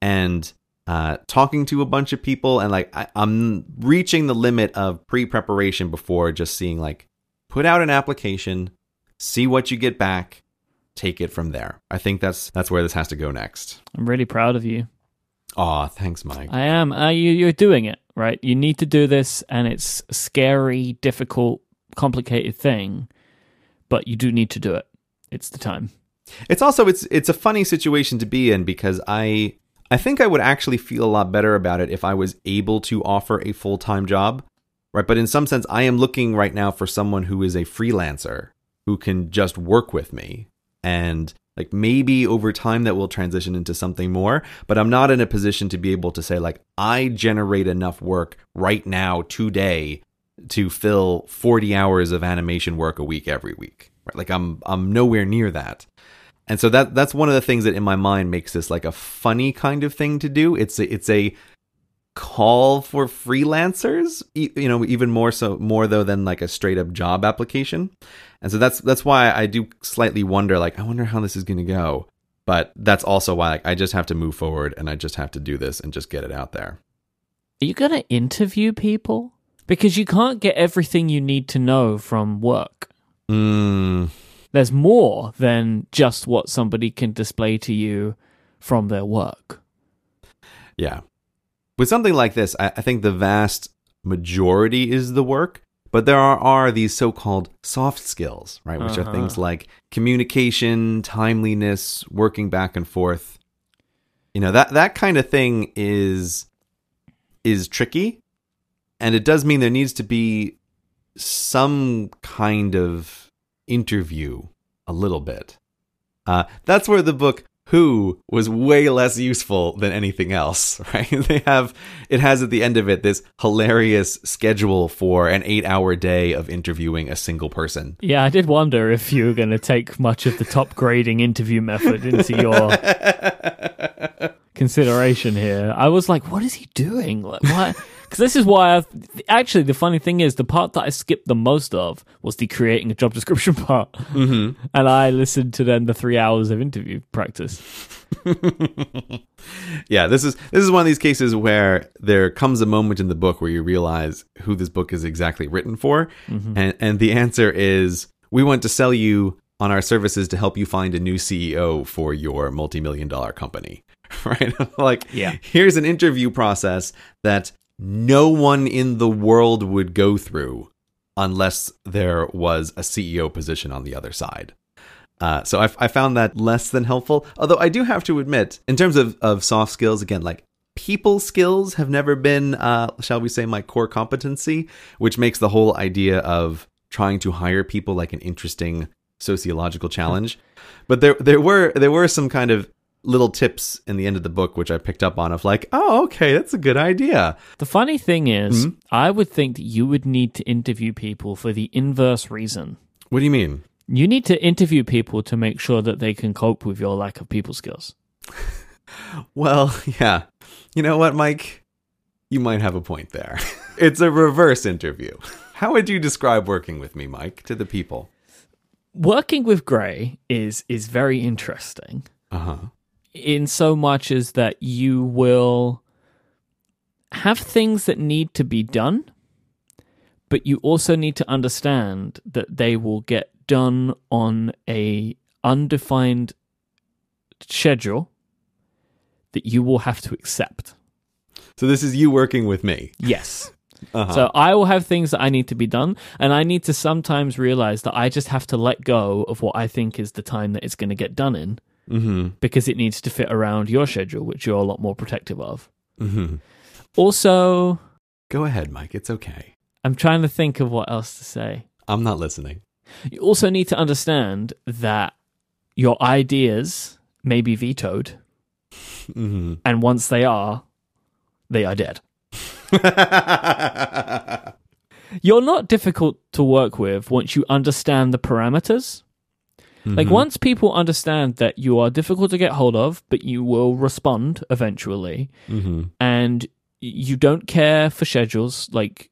And uh, talking to a bunch of people. And, like, I, I'm reaching the limit of pre preparation before just seeing, like, put out an application, see what you get back take it from there. I think that's that's where this has to go next. I'm really proud of you. Aw, thanks, Myke. I am. Uh, you, you're doing it, right? You need to do this, and it's a scary, difficult, complicated thing, but you do need to do it. It's the time. It's also it's it's a funny situation to be in because I I think I would actually feel a lot better about it if I was able to offer a full time job, right? But in some sense, I am looking right now for someone who is a freelancer who can just work with me and like maybe over time that will transition into something more but i'm not in a position to be able to say like i generate enough work right now today to fill 40 hours of animation work a week every week right like i'm i'm nowhere near that and so that that's one of the things that in my mind makes this like a funny kind of thing to do it's a, it's a call for freelancers you know even more so more though than like a straight up job application. And so that's that's why I do slightly wonder like I wonder how this is going to go. But that's also why like, I just have to move forward and I just have to do this and just get it out there. Are you going to interview people? Because you can't get everything you need to know from work. Mm. there's more than just what somebody can display to you from their work. Yeah with something like this, I, I think the vast majority is the work, but there are, are these so-called soft skills, right, which Uh-huh. are things like communication, timeliness, working back and forth. You know that that kind of thing is is tricky, and it does mean there needs to be some kind of interview, a little bit. Uh, that's where the book who was way less useful than anything else, right? They have, it has at the end of it this hilarious schedule for an eight hour day of interviewing a single person. yeah i did wonder if you were going to take much of the Topgrading interview method into your consideration here i was like what is he doing like why because this is why I've actually the funny thing is the part that I skipped the most of was the creating a job description part, mm-hmm. and I listened to then the three hours of interview practice. yeah, this is this is one of these cases where there comes a moment in the book where you realize who this book is exactly written for, and and the answer is we want to sell you on our services to help you find a new CEO for your multi-million dollar company. Right? like Yeah. here's an interview process that no one in the world would go through unless there was a CEO position on the other side. Uh, so I, I found that less than helpful. Although I do have to admit, in terms of, of soft skills, again, like people skills have never been, uh, shall we say, my core competency, which makes the whole idea of trying to hire people like an interesting sociological challenge. But there there were there were some kind of little tips in the end of the book which I picked up on of like, oh, okay, that's a good idea. The funny thing is, I would think that you would need to interview people for the inverse reason. What do you mean? You need to interview people to make sure that they can cope with your lack of people skills. Well, yeah. You know what, Myke? You might have a point there. it's a reverse interview. How would you describe working with me, Myke, to the people? Working with Grey is is very interesting Uh huh. In so much as that you will have things that need to be done, but you also need to understand that they will get done on a undefined schedule that you will have to accept. So this is you working with me. Yes. Uh-huh. So I will have things that I need to be done, and I need to sometimes realize that I just have to let go of what I think is the time that it's going to get done in, mm-hmm. because it needs to fit around your schedule, which you're a lot more protective of. Mm-hmm. Also, Go ahead, Myke. It's okay. I'm trying to think of what else to say. I'm not listening. You also need to understand that your ideas may be vetoed, hmm and once they are, they are dead. You're not difficult to work with once you understand the parameters. Like once people understand that you are difficult to get hold of, but you will respond eventually, hmm and you don't care for schedules, like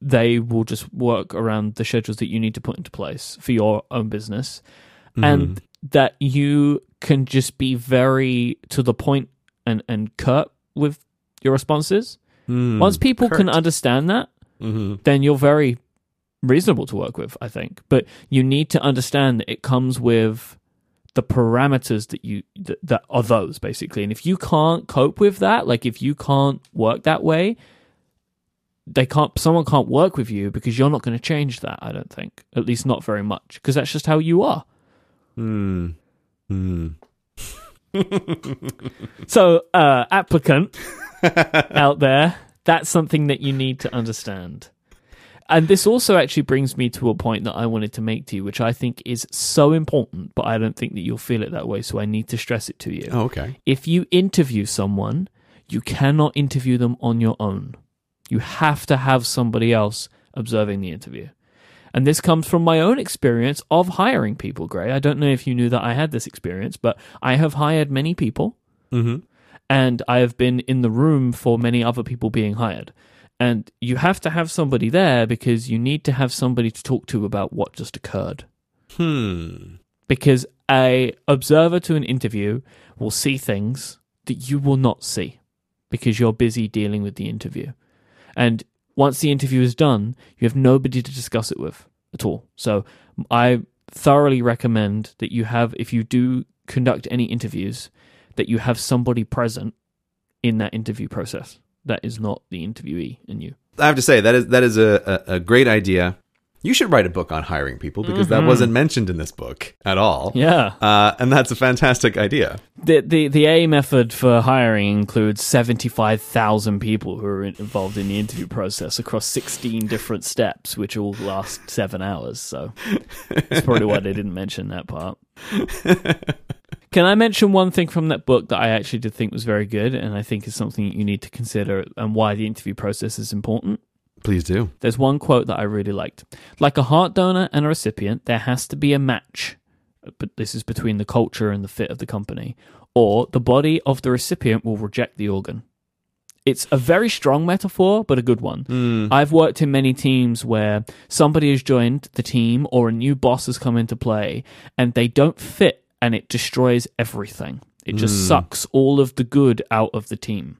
they will just work around the schedules that you need to put into place for your own business, and that you can just be very to the point and and curt with your responses. Mm. Once people can understand that, hmm then you're very reasonable to work with, I think. But you need to understand that it comes with the parameters that you that, that are those basically. And if you can't cope with that, like if you can't work that way, they can't someone can't work with you because you're not going to change that, I don't think. At least not very much, because that's just how you are. Hmm. Hmm. So, uh applicant out there, that's something that you need to understand. And this also actually brings me to a point that I wanted to make to you, which I think is so important, but I don't think that you'll feel it that way. So I need to stress it to you. Oh, okay. If you interview someone, you cannot interview them on your own. You have to have somebody else observing the interview. And this comes from my own experience of hiring people, Grey. I don't know if you knew that I had this experience, but I have hired many people Mm-hmm. and I have been in the room for many other people being hired. And you have to have somebody there because you need to have somebody to talk to about what just occurred. Hmm. Because a observer to an interview will see things that you will not see because you're busy dealing with the interview. And once the interview is done, you have nobody to discuss it with at all. So I thoroughly recommend that you have, if you do conduct any interviews, that you have somebody present in that interview process. That is not the interviewee and you. I have to say that is that is a, a, a great idea. You should write a book on hiring people because that wasn't mentioned in this book at all. Yeah. Uh, and that's a fantastic idea. The, the the A method for hiring includes seventy five thousand people who are involved in the interview process across sixteen different steps, which all last seven hours. So that's probably why they didn't mention that part. Can I mention one thing from that book that I actually did think was very good, and I think is something you need to consider, and why the interview process is important? Please do. There's one quote that I really liked. Like a heart donor and a recipient, there has to be a match. But this is between the culture and the fit of the company, or the body of the recipient will reject the organ. It's a very strong metaphor, but a good one. Hmm. I've worked in many teams where somebody has joined the team or a new boss has come into play and they don't fit and it destroys everything. It just hmm. sucks all of the good out of the team.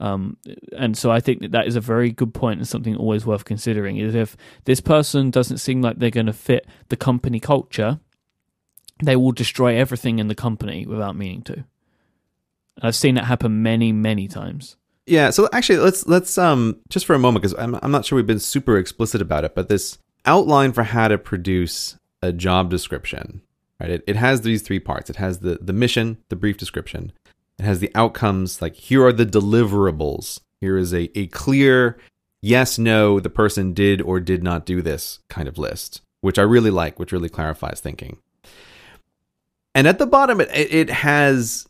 Um, and so I think that that is a very good point and something always worth considering is if this person doesn't seem like they're going to fit the company culture, they will destroy everything in the company without meaning to. And I've seen that happen many, many times. Yeah. So actually, let's let's um just for a moment because I'm I'm not sure we've been super explicit about it, but this outline for how to produce a job description, right? It it has these three parts. It has the the mission, the brief description. It has the outcomes. Like here are the deliverables. Here is a a clear yes no the person did or did not do this kind of list, which I really like, which really clarifies thinking. And at the bottom, it it has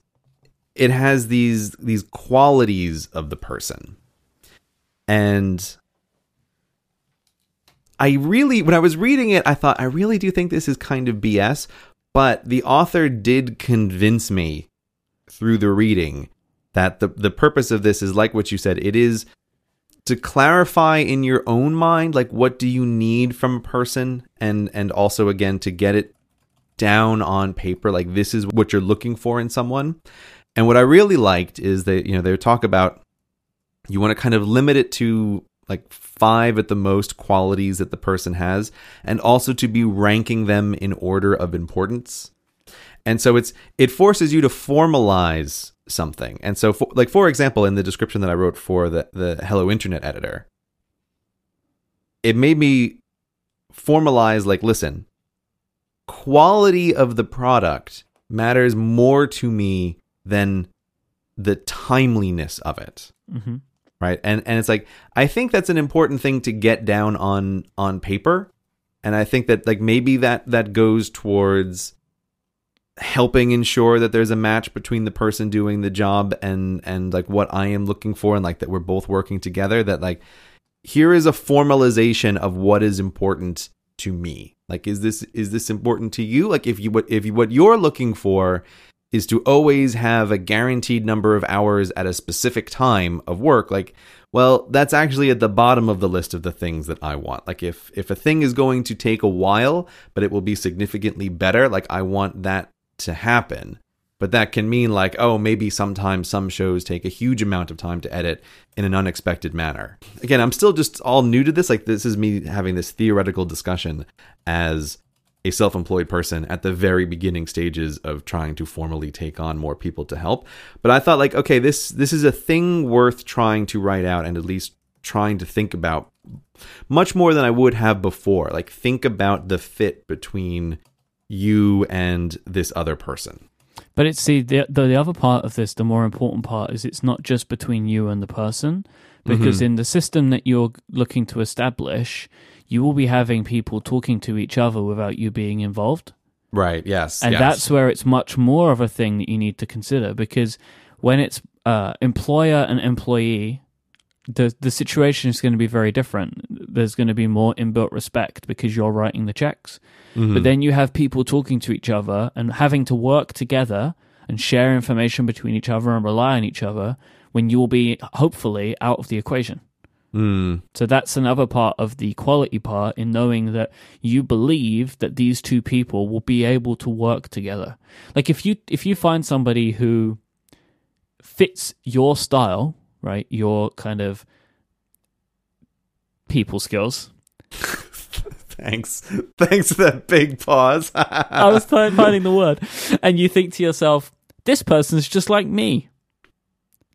it has these these qualities of the person and i really when i was reading it i thought i really do think this is kind of bs but the author did convince me through the reading that the the purpose of this is like what you said it is to clarify in your own mind like what do you need from a person and and also again to get it down on paper like this is what you're looking for in someone and what I really liked is that, you know, they talk about you want to kind of limit it to like five at the most qualities that the person has, and also to be ranking them in order of importance. And so it's it forces you to formalize something. And so, for, like for example, in the description that I wrote for the the Hello Internet editor, it made me formalize like, listen, quality of the product matters more to me than the timeliness of it. Hmm right? And and it's like i think that's an important thing to get down on on paper. And I think that like maybe that that goes towards helping ensure that there's a match between the person doing the job and and like what I am looking for and like that we're both working together that like here is a formalization of what is important to me. Like is this is this important to you? Like if you what if you what you're looking for is to always have a guaranteed number of hours at a specific time of work like well that's actually at the bottom of the list of the things that i want. Like if if a thing is going to take a while but it will be significantly better like i want that to happen. But that can mean like oh maybe sometimes some shows take a huge amount of time to edit in an unexpected manner. Again i'm still just all new to this. Like this is me having this theoretical discussion as a self-employed person at the very beginning stages of trying to formally take on more people to help. But i thought like okay this this is a thing worth trying to write out and at least trying to think about much more than i would have before. Like think about the fit between you and this other person But it's see the, the the other part of this, the more important part is it's not just between you and the person, because in the system that you're looking to establish, you will be having people talking to each other without you being involved. right yes and yes. that's where it's much more of a thing that you need to consider because when it's uh, employer and employee the the situation is going to be very different there's going to be more inbuilt respect because you're writing the checks Mm-hmm. but then you have people talking to each other and having to work together and share information between each other and rely on each other when you will be hopefully out of the equation Mm, so that's another part of the quality part in knowing that you believe that these two people will be able to work together. Like if you if you find somebody who fits your style, right? Your kind of people skills. thanks thanks for that big pause I was finding the word. And you think to yourself, this person's just like me.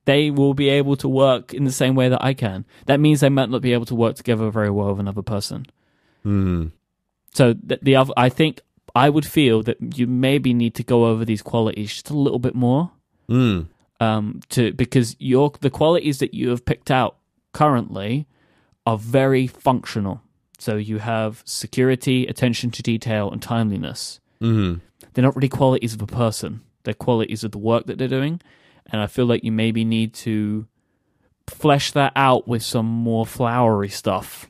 They will be able to work in the same way that I can. That means they might not be able to work together very well with another person. Mm, So the, the other, I think I would feel that you maybe need to go over these qualities just a little bit more, mm, um, to because your the qualities that you have picked out currently are very functional. So you have security, attention to detail, and timeliness. mm. They're not really qualities of a person; they're qualities of the work that they're doing. And I feel like you maybe need to flesh that out with some more flowery stuff.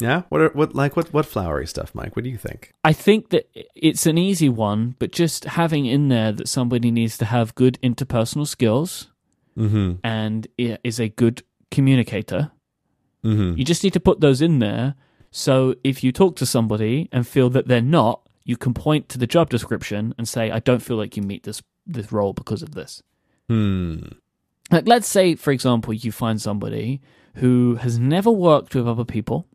yeah what are what like what what flowery stuff Myke what do you think I think that it's an easy one, but just having in there that somebody needs to have good interpersonal skills mm-hmm and is a good communicator. mm-hmm You just need to put those in there. So if you talk to somebody and feel that they're not, you can point to the job description and say, "I don't feel like you meet this this role because of this." hmm Like, let's say, for example, you find somebody who has never worked with other people,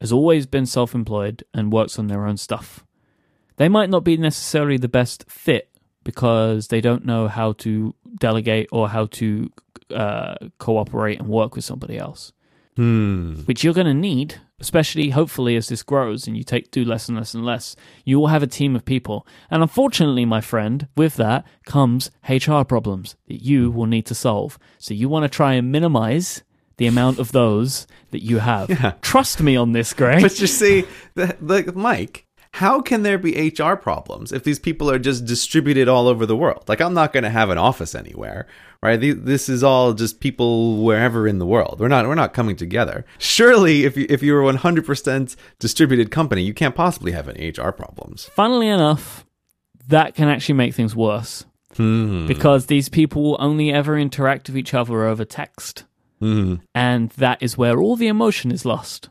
has always been self employed, and works on their own stuff. They might not be necessarily the best fit because they don't know how to delegate or how to uh, cooperate and work with somebody else, hmm which you're going to need, especially hopefully as this grows and you take do less and less and less. You will have a team of people. And unfortunately, my friend, with that comes HR problems that you will need to solve. So you want to try and minimize the amount of those that you have. Yeah. Trust me on this, Greg. but you see the, the Myke how can there be hr problems if these people are just distributed all over the world like i'm not going to have an office anywhere right? This is all just people wherever in the world. We're not we're not coming together. Surely if you if you're a 100% distributed company you can't possibly have any hr problems. Funnily enough, that can actually make things worse. Hmm. Because these people will only ever interact with each other over text. hmm. And that is where all the emotion is lost.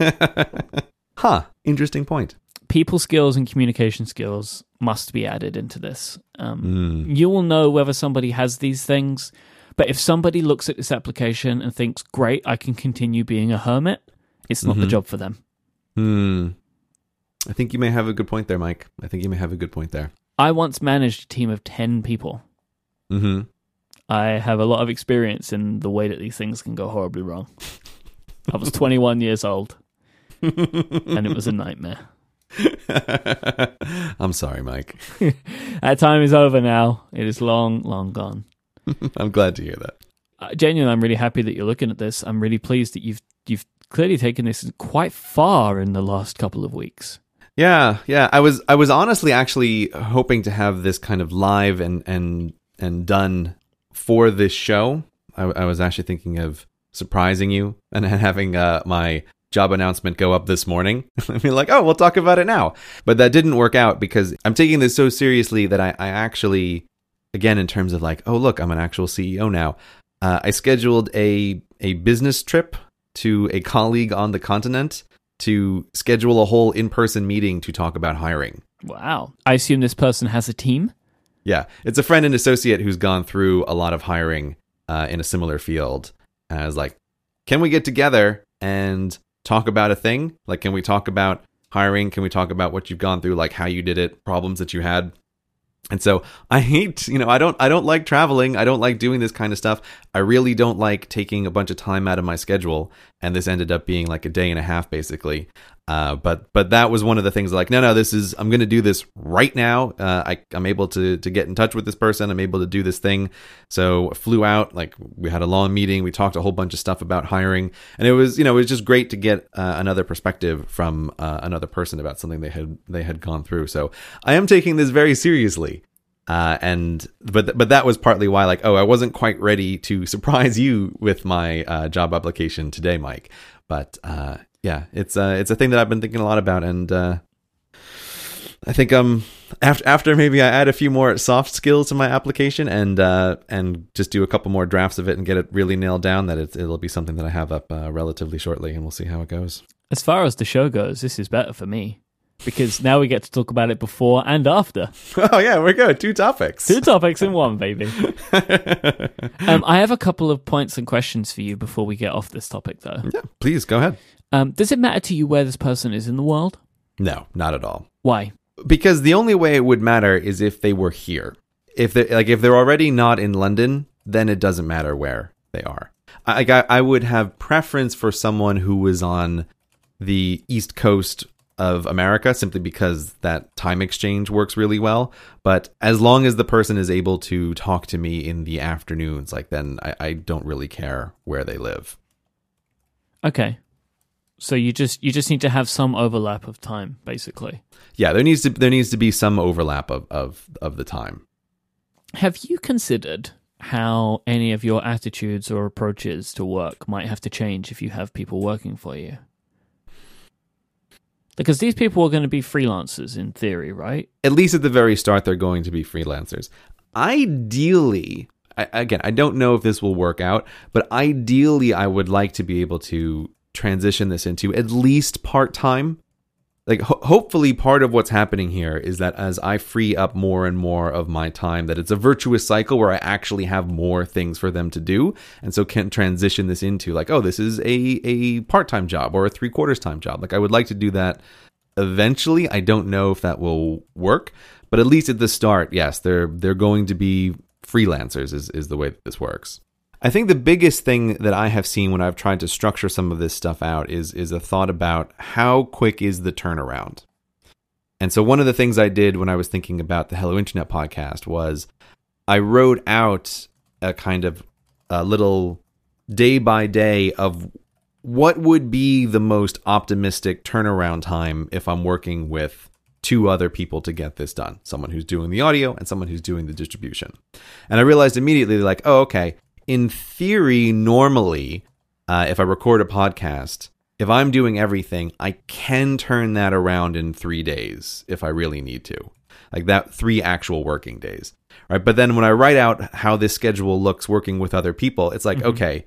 huh. Interesting point. People skills and communication skills must be added into this. Um, Mm. You will know whether somebody has these things, but if somebody looks at this application and thinks, "Great, I can continue being a hermit," it's not the Mhm. job for them. Hmm. I think you may have a good point there, Myke. I think you may have a good point there. I once managed a team of ten people. Mm-hmm. I have a lot of experience in the way that these things can go horribly wrong. I was 21 years old, and it was a nightmare. I'm sorry, Myke. That time is over now. It is long, long gone. I'm glad to hear that. uh, genuinely, I'm really happy that you're looking at this. I'm really pleased that you've you've clearly taken this quite far in the last couple of weeks. Yeah, yeah. I was I was honestly actually hoping to have this kind of live and and and done for this show. I, I was actually thinking of surprising you and having uh, my job announcement go up this morning. I mean, like, oh, we'll talk about it now. But that didn't work out because I'm taking this so seriously that I, I actually, again, in terms of like, oh, look, I'm an actual CEO now. Uh, I scheduled a a business trip to a colleague on the continent to schedule a whole in person meeting to talk about hiring. Wow. I assume this person has a team? Yeah. It's a friend and associate who's gone through a lot of hiring uh, in a similar field. And I was like, can we get together and talk about a thing? Like, can we talk about hiring? Can we talk about what you've gone through, like how you did it, problems that you had? And so I hate, you know, I don't I don't like traveling. I don't like doing this kind of stuff. I really don't like taking a bunch of time out of my schedule and this ended up being like a day and a half basically. Uh, but but that was one of the things like no no this is I'm going to do this right now. Uh, I I'm able to to get in touch with this person. I'm able to do this thing. So I flew out like we had a long meeting. We talked a whole bunch of stuff about hiring, and it was you know it was just great to get uh, another perspective from uh, another person about something they had they had gone through. So I am taking this very seriously. Uh, and but but that was partly why like oh I wasn't quite ready to surprise you with my uh, job application today, Myke. But uh, yeah, it's uh, it's a thing that I've been thinking a lot about, and uh, I think um after after maybe I add a few more soft skills to my application and uh, and just do a couple more drafts of it and get it really nailed down, that it, it'll be something that I have up uh, relatively shortly, and we'll see how it goes. As far as the show goes, this is better for me because now we get to talk about it before and after. Oh yeah, we're good. Two topics. Two topics in one, baby. um, I have a couple of points and questions for you before we get off this topic, though. Yeah, please go ahead. Um, does it matter to you where this person is in the world? No, not at all. Why? Because the only way it would matter is if they were here. If they like, if they're already not in London, then it doesn't matter where they are. I, I, I would have preference for someone who was on the East Coast of America simply because that time exchange works really well. But as long as the person is able to talk to me in the afternoons, like then I, I don't really care where they live. Okay. So you just you just need to have some overlap of time, basically. Yeah, there needs to there needs to be some overlap of, of, of the time. Have you considered how any of your attitudes or approaches to work might have to change if you have people working for you? Because these people are going to be freelancers in theory, right? At least at the very start, they're going to be freelancers. Ideally, I, again, I don't know if this will work out, but ideally, I would like to be able to transition this into at least part time like ho- hopefully part of what's happening here is that as I free up more and more of my time that it's a virtuous cycle where I actually have more things for them to do and so can transition this into like oh this is a a part-time job or a 3 quarters time job. Like I would like to do that eventually. I don't know if that will work but at least at the start yes they're they're going to be freelancers is is the way that this works I think the biggest thing that I have seen when I've tried to structure some of this stuff out is is a thought about how quick is the turnaround. And so one of the things I did when I was thinking about the Hello Internet podcast was I wrote out a kind of a little day by day of what would be the most optimistic turnaround time if I'm working with two other people to get this done someone who's doing the audio and someone who's doing the distribution. And I realized immediately, like, oh, okay, in theory, normally, uh, if I record a podcast, if I'm doing everything, I can turn that around in three days if I really need to. Like that, three actual working days. Right. But then when I write out how this schedule looks working with other people, it's like, mm-hmm. okay,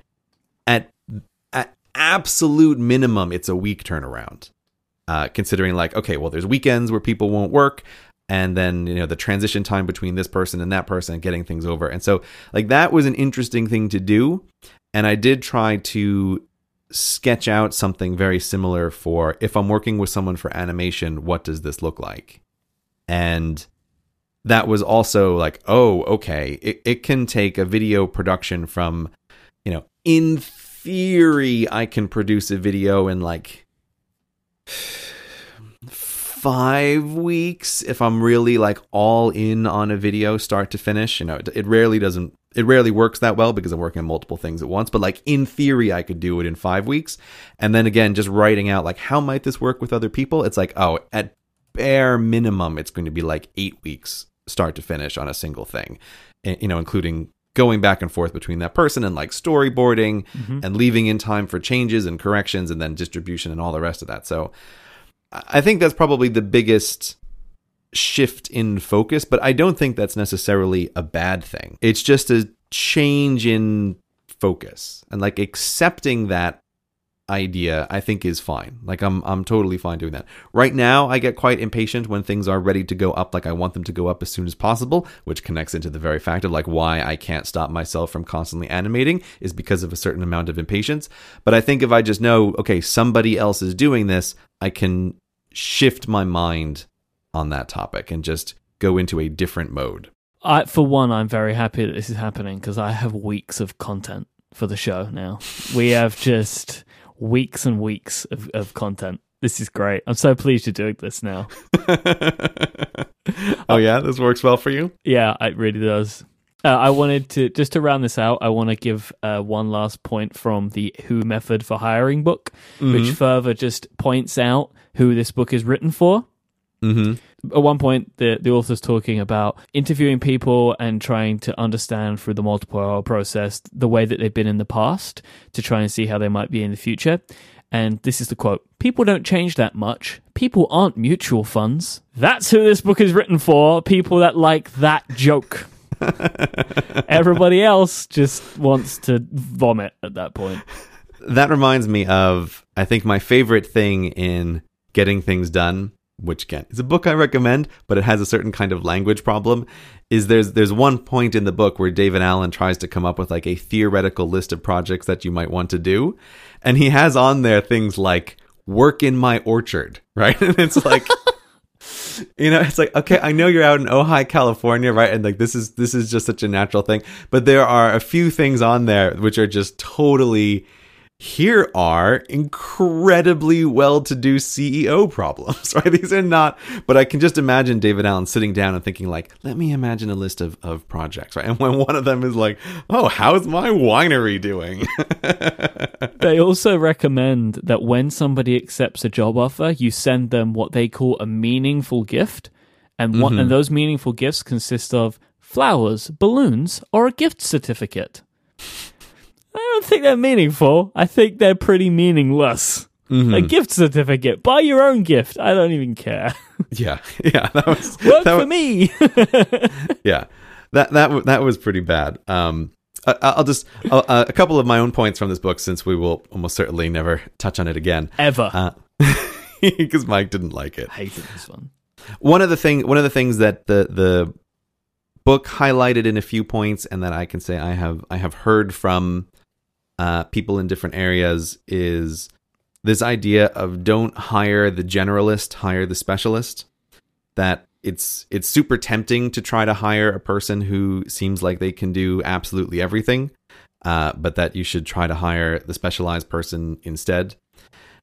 at, at absolute minimum, it's a week turnaround. Uh, considering like, okay, well, there's weekends where people won't work and then you know the transition time between this person and that person getting things over. And so like that was an interesting thing to do and i did try to sketch out something very similar for if i'm working with someone for animation what does this look like? And that was also like oh okay it, it can take a video production from you know in theory i can produce a video in like five weeks if I'm really like all in on a video start to finish. You know, it, it rarely doesn't it rarely works that well because I'm working on multiple things at once. But like in theory, I could do it in five weeks. And then again, just writing out like how might this work with other people? It's like oh, at bare minimum, it's going to be like eight weeks start to finish on a single thing, you know, including going back and forth between that person and like storyboarding mm-hmm. and leaving in time for changes and corrections and then distribution and all the rest of that. So I think that's probably the biggest shift in focus, but I don't think that's necessarily a bad thing. It's just a change in focus and like accepting that idea I think is fine. Like I'm I'm totally fine doing that. Right now I get quite impatient when things are ready to go up like I want them to go up as soon as possible, which connects into the very fact of like why I can't stop myself from constantly animating is because of a certain amount of impatience. But I think if I just know okay, somebody else is doing this, I can shift my mind on that topic and just go into a different mode. I, for one, I'm very happy that this is happening because I have weeks of content for the show now. We have just weeks and weeks of, of content. This is great. I'm so pleased you're doing this now. oh yeah, this works well for you. Yeah, it really does. Uh, I wanted to just to round this out. I want to give uh, one last point from the Who Method for Hiring book, mm-hmm. which further just points out who this book is written for. Mm-hmm. At one point, the the author's talking about interviewing people and trying to understand through the multiple hour process the way that they've been in the past to try and see how they might be in the future. And this is the quote People don't change that much. People aren't mutual funds. That's who this book is written for. People that like that joke. Everybody else just wants to vomit at that point. That reminds me of, I think, my favorite thing in getting things done which again is a book I recommend, but it has a certain kind of language problem. Is there's there's one point in the book where David Allen tries to come up with like a theoretical list of projects that you might want to do, and he has on there things like work in my orchard, right? And it's like you know it's like okay i know you're out in ojai california right and like this is this is just such a natural thing but there are a few things on there which are just totally here are incredibly well-to-do CEO problems, right? These are not, but I can just imagine David Allen sitting down and thinking like, let me imagine a list of, of projects, right? And when one of them is like, oh, how's my winery doing? they also recommend that when somebody accepts a job offer, you send them what they call a meaningful gift. And, what, mm-hmm. and those meaningful gifts consist of flowers, balloons, or a gift certificate. Don't think they're meaningful. I think they're pretty meaningless. Mm-hmm. A gift certificate. Buy your own gift. I don't even care. Yeah, yeah. That was work that for was, me. yeah, that that that was pretty bad. Um, I, will just I'll, uh, a couple of my own points from this book, since we will almost certainly never touch on it again ever, because uh, Myke didn't like it. I hated this one. One of the thing, one of the things that the the book highlighted in a few points, and that I can say I have I have heard from uh, people in different areas is this idea of don't hire the generalist, hire the specialist. That it's it's super tempting to try to hire a person who seems like they can do absolutely everything, uh, but that you should try to hire the specialized person instead.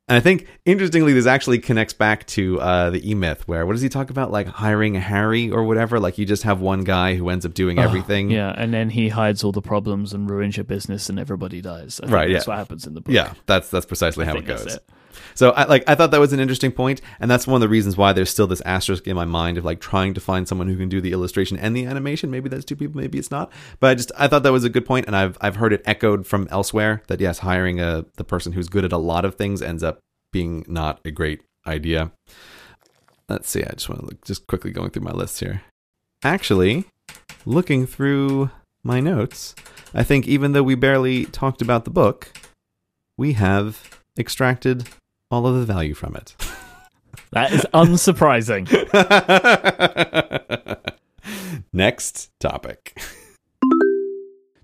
And I think interestingly, this actually connects back to uh, the E Myth, where what does he talk about? Like hiring Harry or whatever. Like you just have one guy who ends up doing oh, everything. Yeah, and then he hides all the problems and ruins your business, and everybody dies. right. That's yeah. what happens in the book. Yeah, that's that's precisely I how it goes. It. So I like I thought that was an interesting point, and that's one of the reasons why there's still this asterisk in my mind of like trying to find someone who can do the illustration and the animation. Maybe that's two people, maybe it's not. But I just I thought that was a good point, and I've I've heard it echoed from elsewhere that yes, hiring a the person who's good at a lot of things ends up being not a great idea. Let's see. I just want to look, just quickly going through my list here. Actually, looking through my notes, I think even though we barely talked about the book, we have extracted all of the value from it. That is unsurprising. Next topic.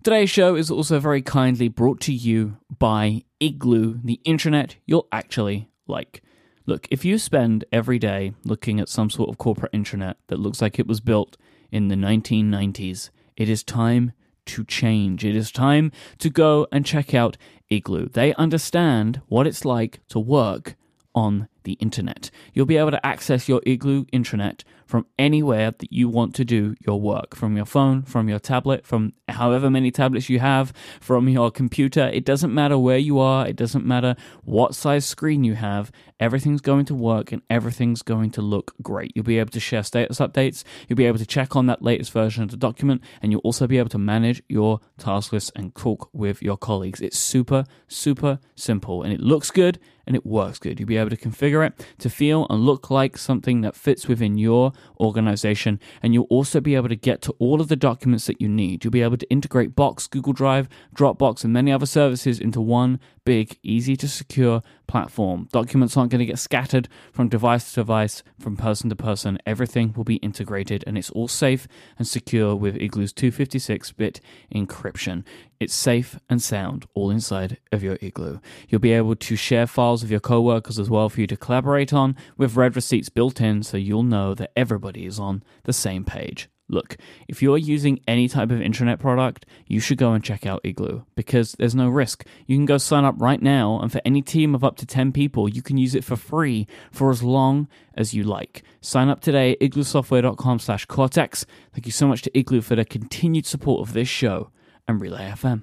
Today's show is also very kindly brought to you by Igloo, the intranet you'll actually like. Look, if you spend every day looking at some sort of corporate intranet that looks like it was built in the 1990s, it is time to change. It is time to go and check out Igloo. They understand what it's like to work on the internet. You'll be able to access your Igloo intranet from anywhere that you want to do your work from your phone, from your tablet, from however many tablets you have, from your computer. It doesn't matter where you are, it doesn't matter what size screen you have. Everything's going to work and everything's going to look great. You'll be able to share status updates, you'll be able to check on that latest version of the document, and you'll also be able to manage your task list and talk with your colleagues. It's super, super simple and it looks good and it works good. You'll be able to configure it to feel and look like something that fits within your organization. And you'll also be able to get to all of the documents that you need. You'll be able to integrate Box, Google Drive, Dropbox, and many other services into one big, easy to secure platform. Documents aren't going to get scattered from device to device, from person to person. Everything will be integrated and it's all safe and secure with Igloo's 256 bit encryption. It's safe and sound all inside of your Igloo. You'll be able to share files with your coworkers as well for you to collaborate on with read receipts built in so you'll know that everybody is on the same page. Look, if you're using any type of internet product, you should go and check out Igloo because there's no risk. You can go sign up right now, and for any team of up to 10 people, you can use it for free for as long as you like. Sign up today at igloosoftware.com slash Cortex. Thank you so much to Igloo for their continued support of this show and Relay FM.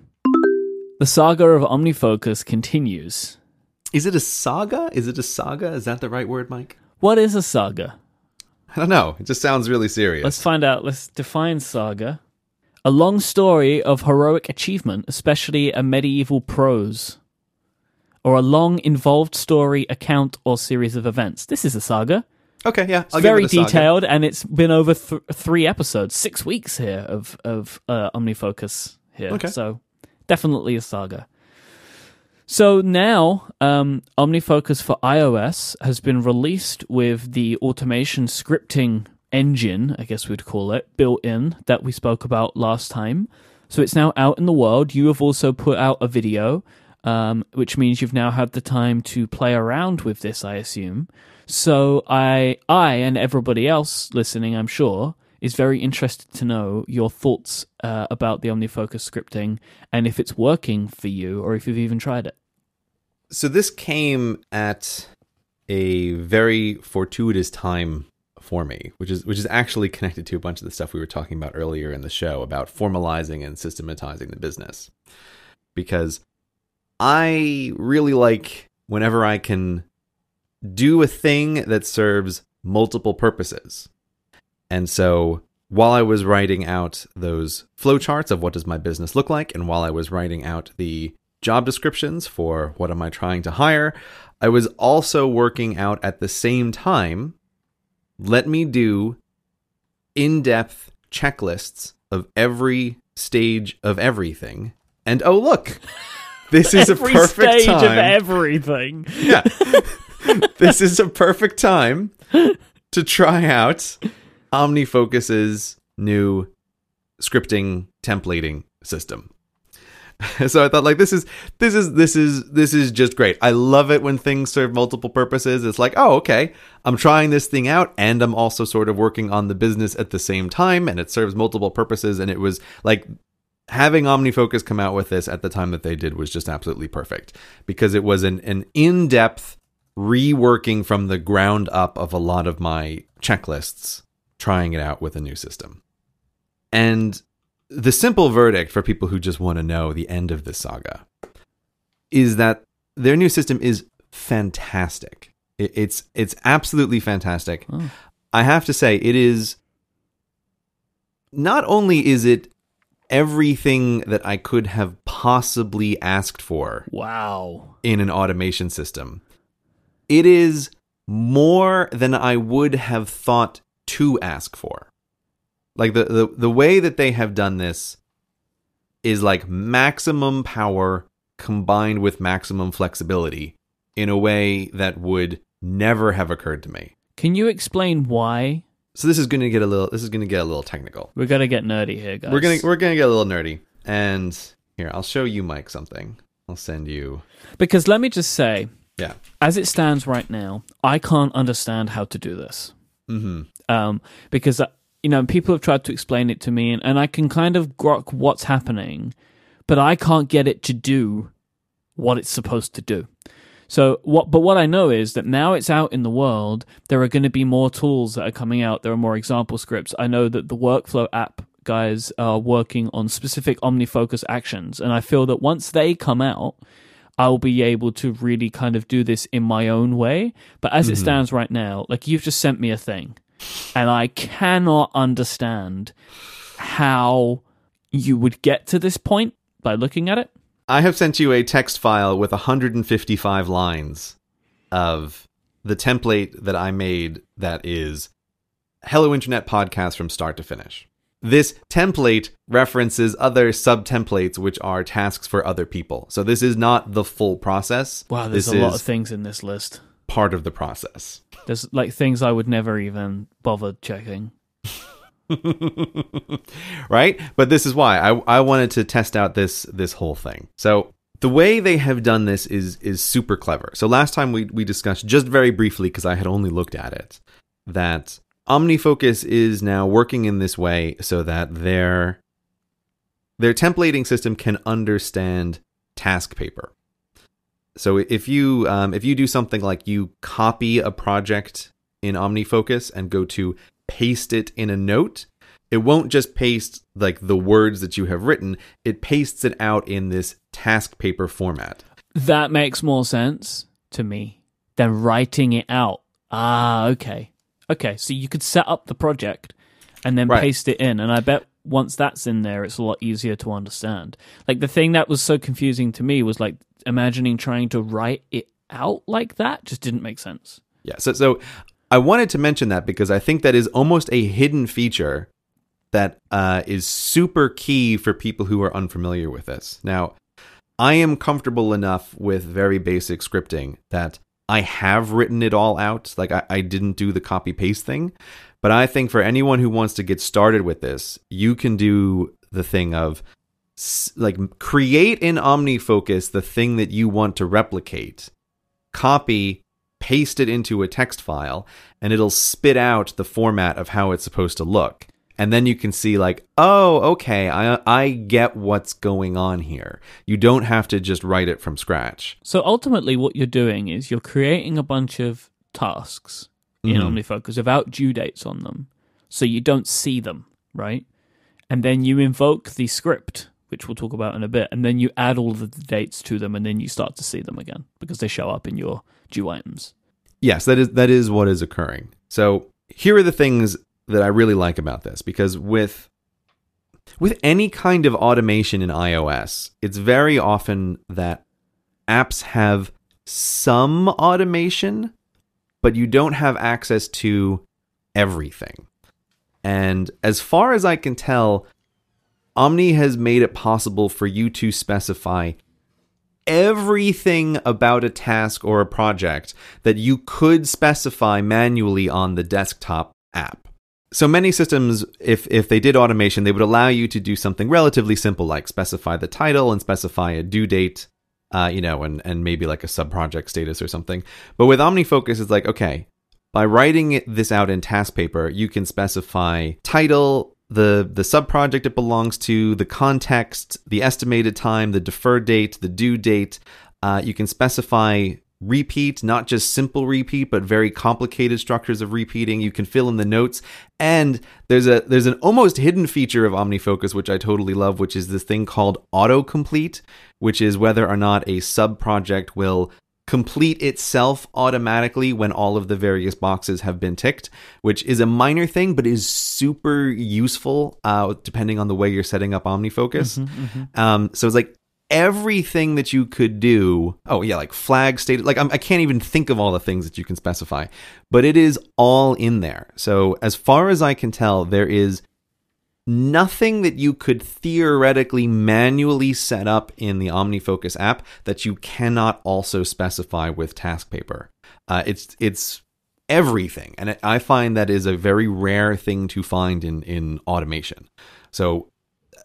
The saga of OmniFocus continues. Is it a saga? Is it a saga? Is that the right word, Myke? What is a saga? I don't know. It just sounds really serious. Let's find out. Let's define saga. A long story of heroic achievement, especially a medieval prose. Or a long, involved story, account, or series of events. This is a saga. okay, yeah. It's very detailed, and it's been over th- three episodes, six weeks here of, of uh, OmniFocus here. Okay. So definitely a saga. So now, um, OmniFocus for iOS has been released with the automation scripting engine, I guess we'd call it, built in that we spoke about last time. So it's now out in the world. You have also put out a video, um, which means you've now had the time to play around with this, I assume. So I, I and everybody else listening, I'm sure, is very interested to know your thoughts uh, about the OmniFocus scripting and if it's working for you or if you've even tried it. So this came at a very fortuitous time for me, which is which is actually connected to a bunch of the stuff we were talking about earlier in the show about formalizing and systematizing the business. Because I really like whenever I can do a thing that serves multiple purposes. And so while I was writing out those flowcharts of what does my business look like, and while I was writing out the job descriptions for what am I trying to hire, I was also working out at the same time, let me do in depth checklists of every stage of everything. And oh, look, this is a perfect stage time. of everything. yeah. this is a perfect time to try out OmniFocus's new scripting templating system. so I thought like this is this is this is this is just great. I love it when things serve multiple purposes. It's like, "Oh, okay. I'm trying this thing out and I'm also sort of working on the business at the same time and it serves multiple purposes and it was like having OmniFocus come out with this at the time that they did was just absolutely perfect because it was an, an in-depth reworking from the ground up of a lot of my checklists, trying it out with a new system. And the simple verdict for people who just want to know the end of this saga is that their new system is fantastic. It's it's absolutely fantastic. Oh. I have to say it is not only is it everything that I could have possibly asked for Wow. in an automation system. It is more than I would have thought to ask for. Like the, the the way that they have done this is like maximum power combined with maximum flexibility in a way that would never have occurred to me. Can you explain why? So this is going to get a little this is going to get a little technical. We're gonna get nerdy here, guys. We're going to we're going to get a little nerdy. And here, I'll show you Myke something. I'll send you because let me just say, Yeah. as it stands right now, I can't understand how to do this. Mhm. Um, because uh, you know people have tried to explain it to me, and, and I can kind of grok what's happening, but I can't get it to do what it's supposed to do. So what? But what I know is that now it's out in the world. There are going to be more tools that are coming out. There are more example scripts. I know that the workflow app guys are working on specific OmniFocus actions, and I feel that once they come out, I'll be able to really kind of do this in my own way. But as mm-hmm. it stands right now, like you've just sent me a thing, and I cannot understand how you would get to this point by looking at it. I have sent you a text file with 155 lines of the template that I made that is Hello Internet podcast from start to finish. This template references other sub templates, which are tasks for other people. So this is not the full process. Wow, there's this a lot of things in this list. Part of the process. There's like things I would never even bother checking. right? But this is why I, I wanted to test out this this whole thing. So the way they have done this is is super clever. So last time we we discussed just very briefly because I had only looked at it that OmniFocus is now working in this way so that their their templating system can understand TaskPaper. So if you um, if you do something like you copy a project in OmniFocus and go to paste it in a note, it won't just paste like the words that you have written, it pastes it out in this TaskPaper format. That makes more sense to me than writing it out. Ah, okay. Okay, so you could set up the project and then right. paste it in, and I bet once that's in there, it's a lot easier to understand. Like the thing that was so confusing to me was like imagining trying to write it out like that just didn't make sense. Yeah, so so I wanted to mention that because I think that is almost a hidden feature that uh, is super key for people who are unfamiliar with this. Now, I am comfortable enough with very basic scripting that I have written it all out. Like I, I didn't do the copy paste thing. But I think for anyone who wants to get started with this, you can do the thing of like create in OmniFocus the thing that you want to replicate, copy, paste it into a text file, and it'll spit out the format of how it's supposed to look. And then you can see like oh okay i i get what's going on here. You don't have to just write it from scratch. So ultimately what you're doing is you're creating a bunch of tasks in mm-hmm. omnifocus without due dates on them so you don't see them right? And then you invoke the script which we'll talk about in a bit and then you add all the dates to them and then you start to see them again because they show up in your due items yes that is that is what is occurring so here are the things that I really like about this because with with any kind of automation in iOS, it's very often that apps have some automation, but you don't have access to everything. And as far as I can tell, Omni has made it possible for you to specify everything about a task or a project that you could specify manually on the desktop app so many systems, if if they did automation, they would allow you to do something relatively simple, like specify the title and specify a due date, uh, you know, and and maybe like a sub project status or something. But with OmniFocus, it's like okay, by writing this out in TaskPaper, you can specify title, the the sub project it belongs to, the context, the estimated time, the deferred date, the due date. Uh, you can specify repeat, not just simple repeat, but very complicated structures of repeating. You can fill in the notes. And there's a there's an almost hidden feature of OmniFocus which I totally love, which is this thing called autocomplete, which is whether or not a sub project will complete itself automatically when all of the various boxes have been ticked, which is a minor thing, but is super useful uh, depending on the way you're setting up OmniFocus. Mm-hmm, mm-hmm. Um, so it's like everything that you could do. Oh yeah, like flag state. Like I'm, I can not even think of all the things that you can specify, but it is all in there. So as far as I can tell, there is nothing that you could theoretically manually set up in the OmniFocus app that you cannot also specify with TaskPaper. Uh, it's it's everything, and I find that is a very rare thing to find in in automation. So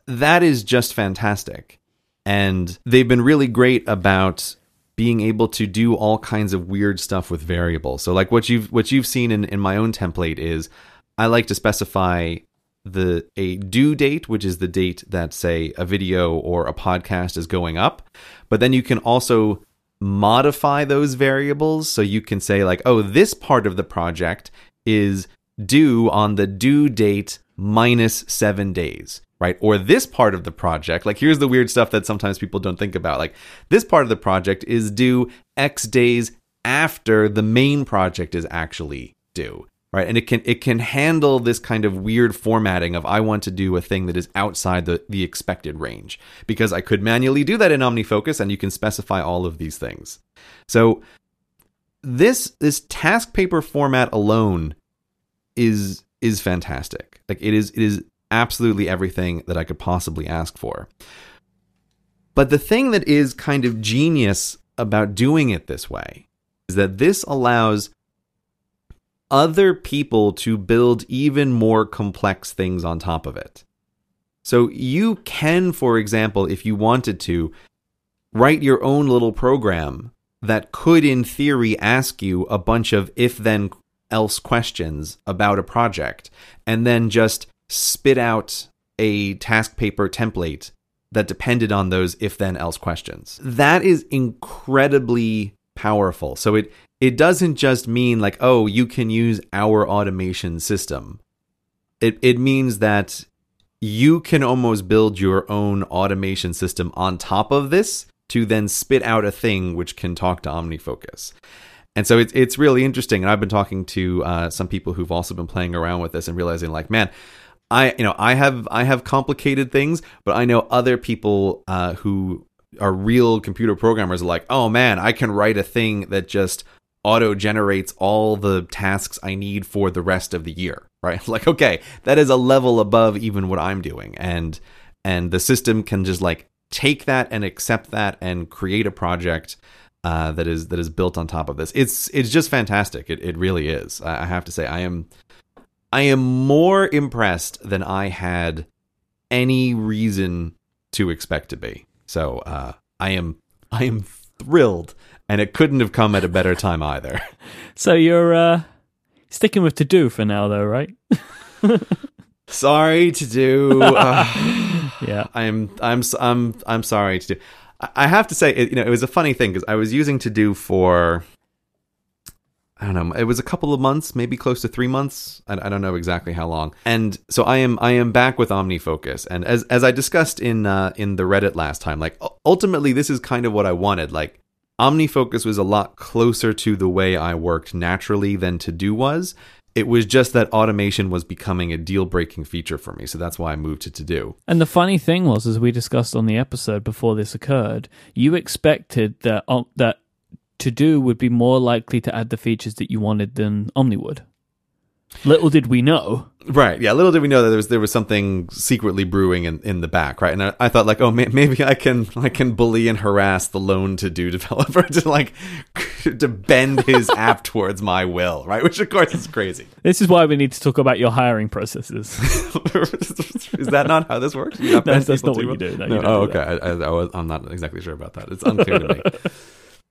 that is just fantastic. And they've been really great about being able to do all kinds of weird stuff with variables. So like what you've what you've seen in, in my own template is I like to specify the a due date, which is the date that say a video or a podcast is going up. But then you can also modify those variables. So you can say like oh this part of the project is due on the due date minus 7 days right? Or this part of the project like here's the weird stuff that sometimes people don't think about. Like this part of the project is due x days after the main project is actually due right? And it can it can handle this kind of weird formatting of i want to do a thing that is outside the the expected range. Because i could manually do that in omnifocus and you can specify all of these things. So this this TaskPaper format alone is is fantastic. Like it is it is absolutely everything that i could possibly ask for. But the thing that is kind of genius about doing it this way is that this allows other people to build even more complex things on top of it. So you can, for example, if you wanted to, write your own little program that could, in theory, ask you a bunch of if then else questions about a project and then just spit out a TaskPaper template that depended on those if then else questions. That is incredibly powerful. So it it doesn't just mean like, oh, you can use our automation system. It it means that you can almost build your own automation system on top of this to then spit out a thing which can talk to OmniFocus. And so it's it's really interesting. And I've been talking to uh, some people who've also been playing around with this and realizing like, man, I you know I have I have complicated things, but I know other people uh, who are real computer programmers are like, oh man, I can write a thing that just auto generates all the tasks I need for the rest of the year, right? Like, okay, that is a level above even what I'm doing. And and the system can just like take that and accept that and create a project uh, that is that is built on top of this. It's it's just fantastic. It it really is. I have to say, I am I am more impressed than I had any reason to expect to be. So uh, I am I am thrilled and it couldn't have come at a better time either. So you're uh, sticking with to do for now, though, right? sorry to do. Uh, yeah, I'm I'm I'm I'm sorry to do. I have to say, it, you know, it was a funny thing because I was using to do for. I don't know. It was a couple of months, maybe close to three months. I, I don't know exactly how long. And so I am I am back with OmniFocus, and as as I discussed in uh, in the Reddit last time, like ultimately this is kind of what I wanted. Like OmniFocus was a lot closer to the way I worked naturally than To Do was. It was just that automation was becoming a deal breaking feature for me. So that's why I moved to To Do. And the funny thing was, as we discussed on the episode before this occurred, you expected that, um, that To Do would be more likely to add the features that you wanted than Omni would. Little did we know. Right. Yeah. Little did we know that there was there was something secretly brewing in, in the back. Right. And I, I thought like, oh, may, maybe I can I can bully and harass the lone to do developer to like to bend his app towards my will. Right. Which of course is crazy. This is why we need to talk about your hiring processes. is that not how this works? No, that's not what you do. No, no. You oh, okay. I, I, I was, I'm not exactly sure about that. It's unclear to me.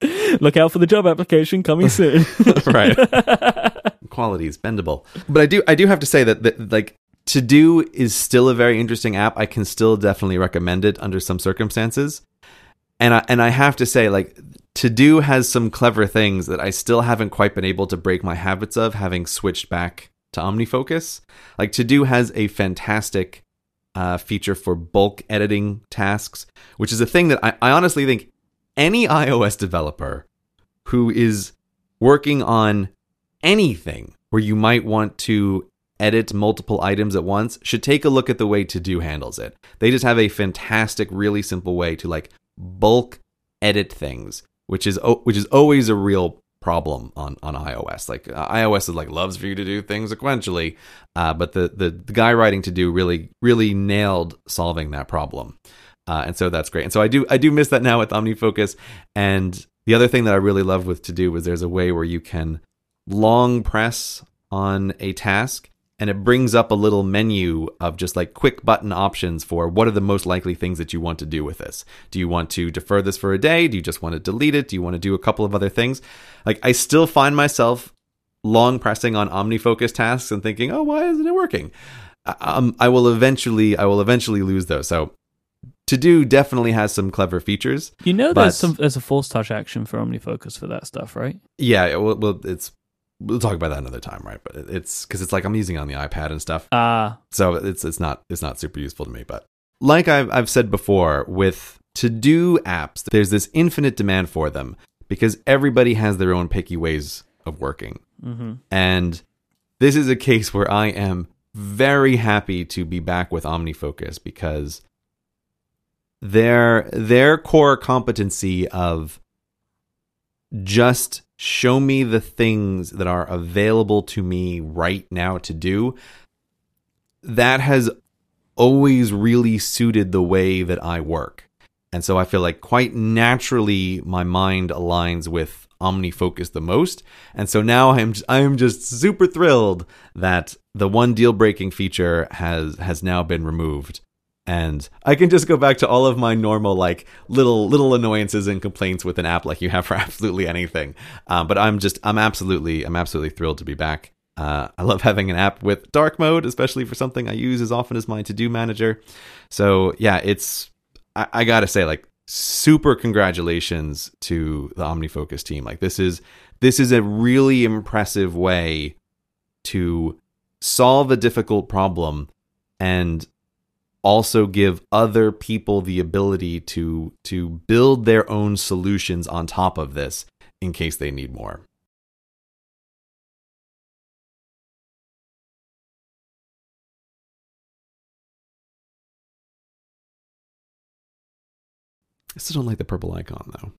Look out for the job application coming soon. right quality is bendable. But I do I do have to say that, that like to do is still a very interesting app. I can still definitely recommend it under some circumstances. And I and I have to say like to do has some clever things that I still haven't quite been able to break my habits of having switched back to OmniFocus. Like to do has a fantastic uh, feature for bulk editing tasks, which is a thing that I, I honestly think any iOS developer who is working on anything where you might want to edit multiple items at once should take a look at the way to do handles it. They just have a fantastic, really simple way to like bulk edit things, which is which is always a real problem on on iOS. Like uh, iOS is like loves for you to do things sequentially, uh, but the, the the guy writing to do really really nailed solving that problem. Uh, and so that's great. And so I do I do miss that now with OmniFocus. And the other thing that I really love with To Do is there's a way where you can long press on a task and it brings up a little menu of just like quick button options for what are the most likely things that you want to do with this. Do you want to defer this for a day? Do you just want to delete it? Do you want to do a couple of other things? Like I still find myself long pressing on OmniFocus tasks and thinking, "Oh, why isn't it working?" Um, I will eventually I will eventually lose those. So To Do definitely has some clever features. You know, But- there's some there's a force touch action for OmniFocus for that stuff, right? Yeah, well, well it's we'll talk about that another time, right? But it's because it's like I'm using it on the iPad and stuff, Ah, so it's it's not it's not super useful to me. But like I've I've said before, with to do apps, there's this infinite demand for them because everybody has their own picky ways of working. hmm And this is a case where I am very happy to be back with OmniFocus because their their core competency of just show me the things that are available to me right now to do that has always really suited the way that I work. And so I feel like quite naturally my mind aligns with OmniFocus the most. And so now I'm I am just super thrilled that the one deal breaking feature has has now been removed. And I can just go back to all of my normal like little little annoyances and complaints with an app like you have for absolutely anything. Um, but I'm just I'm absolutely I'm absolutely thrilled to be back. Uh, I love having an app with dark mode, especially for something I use as often as my to do manager. So yeah, it's I, I gotta say like super congratulations to the OmniFocus team. Like this is this is a really impressive way to solve a difficult problem and also give other people the ability to to build their own solutions on top of this in case they need more. I still don't like the purple icon though.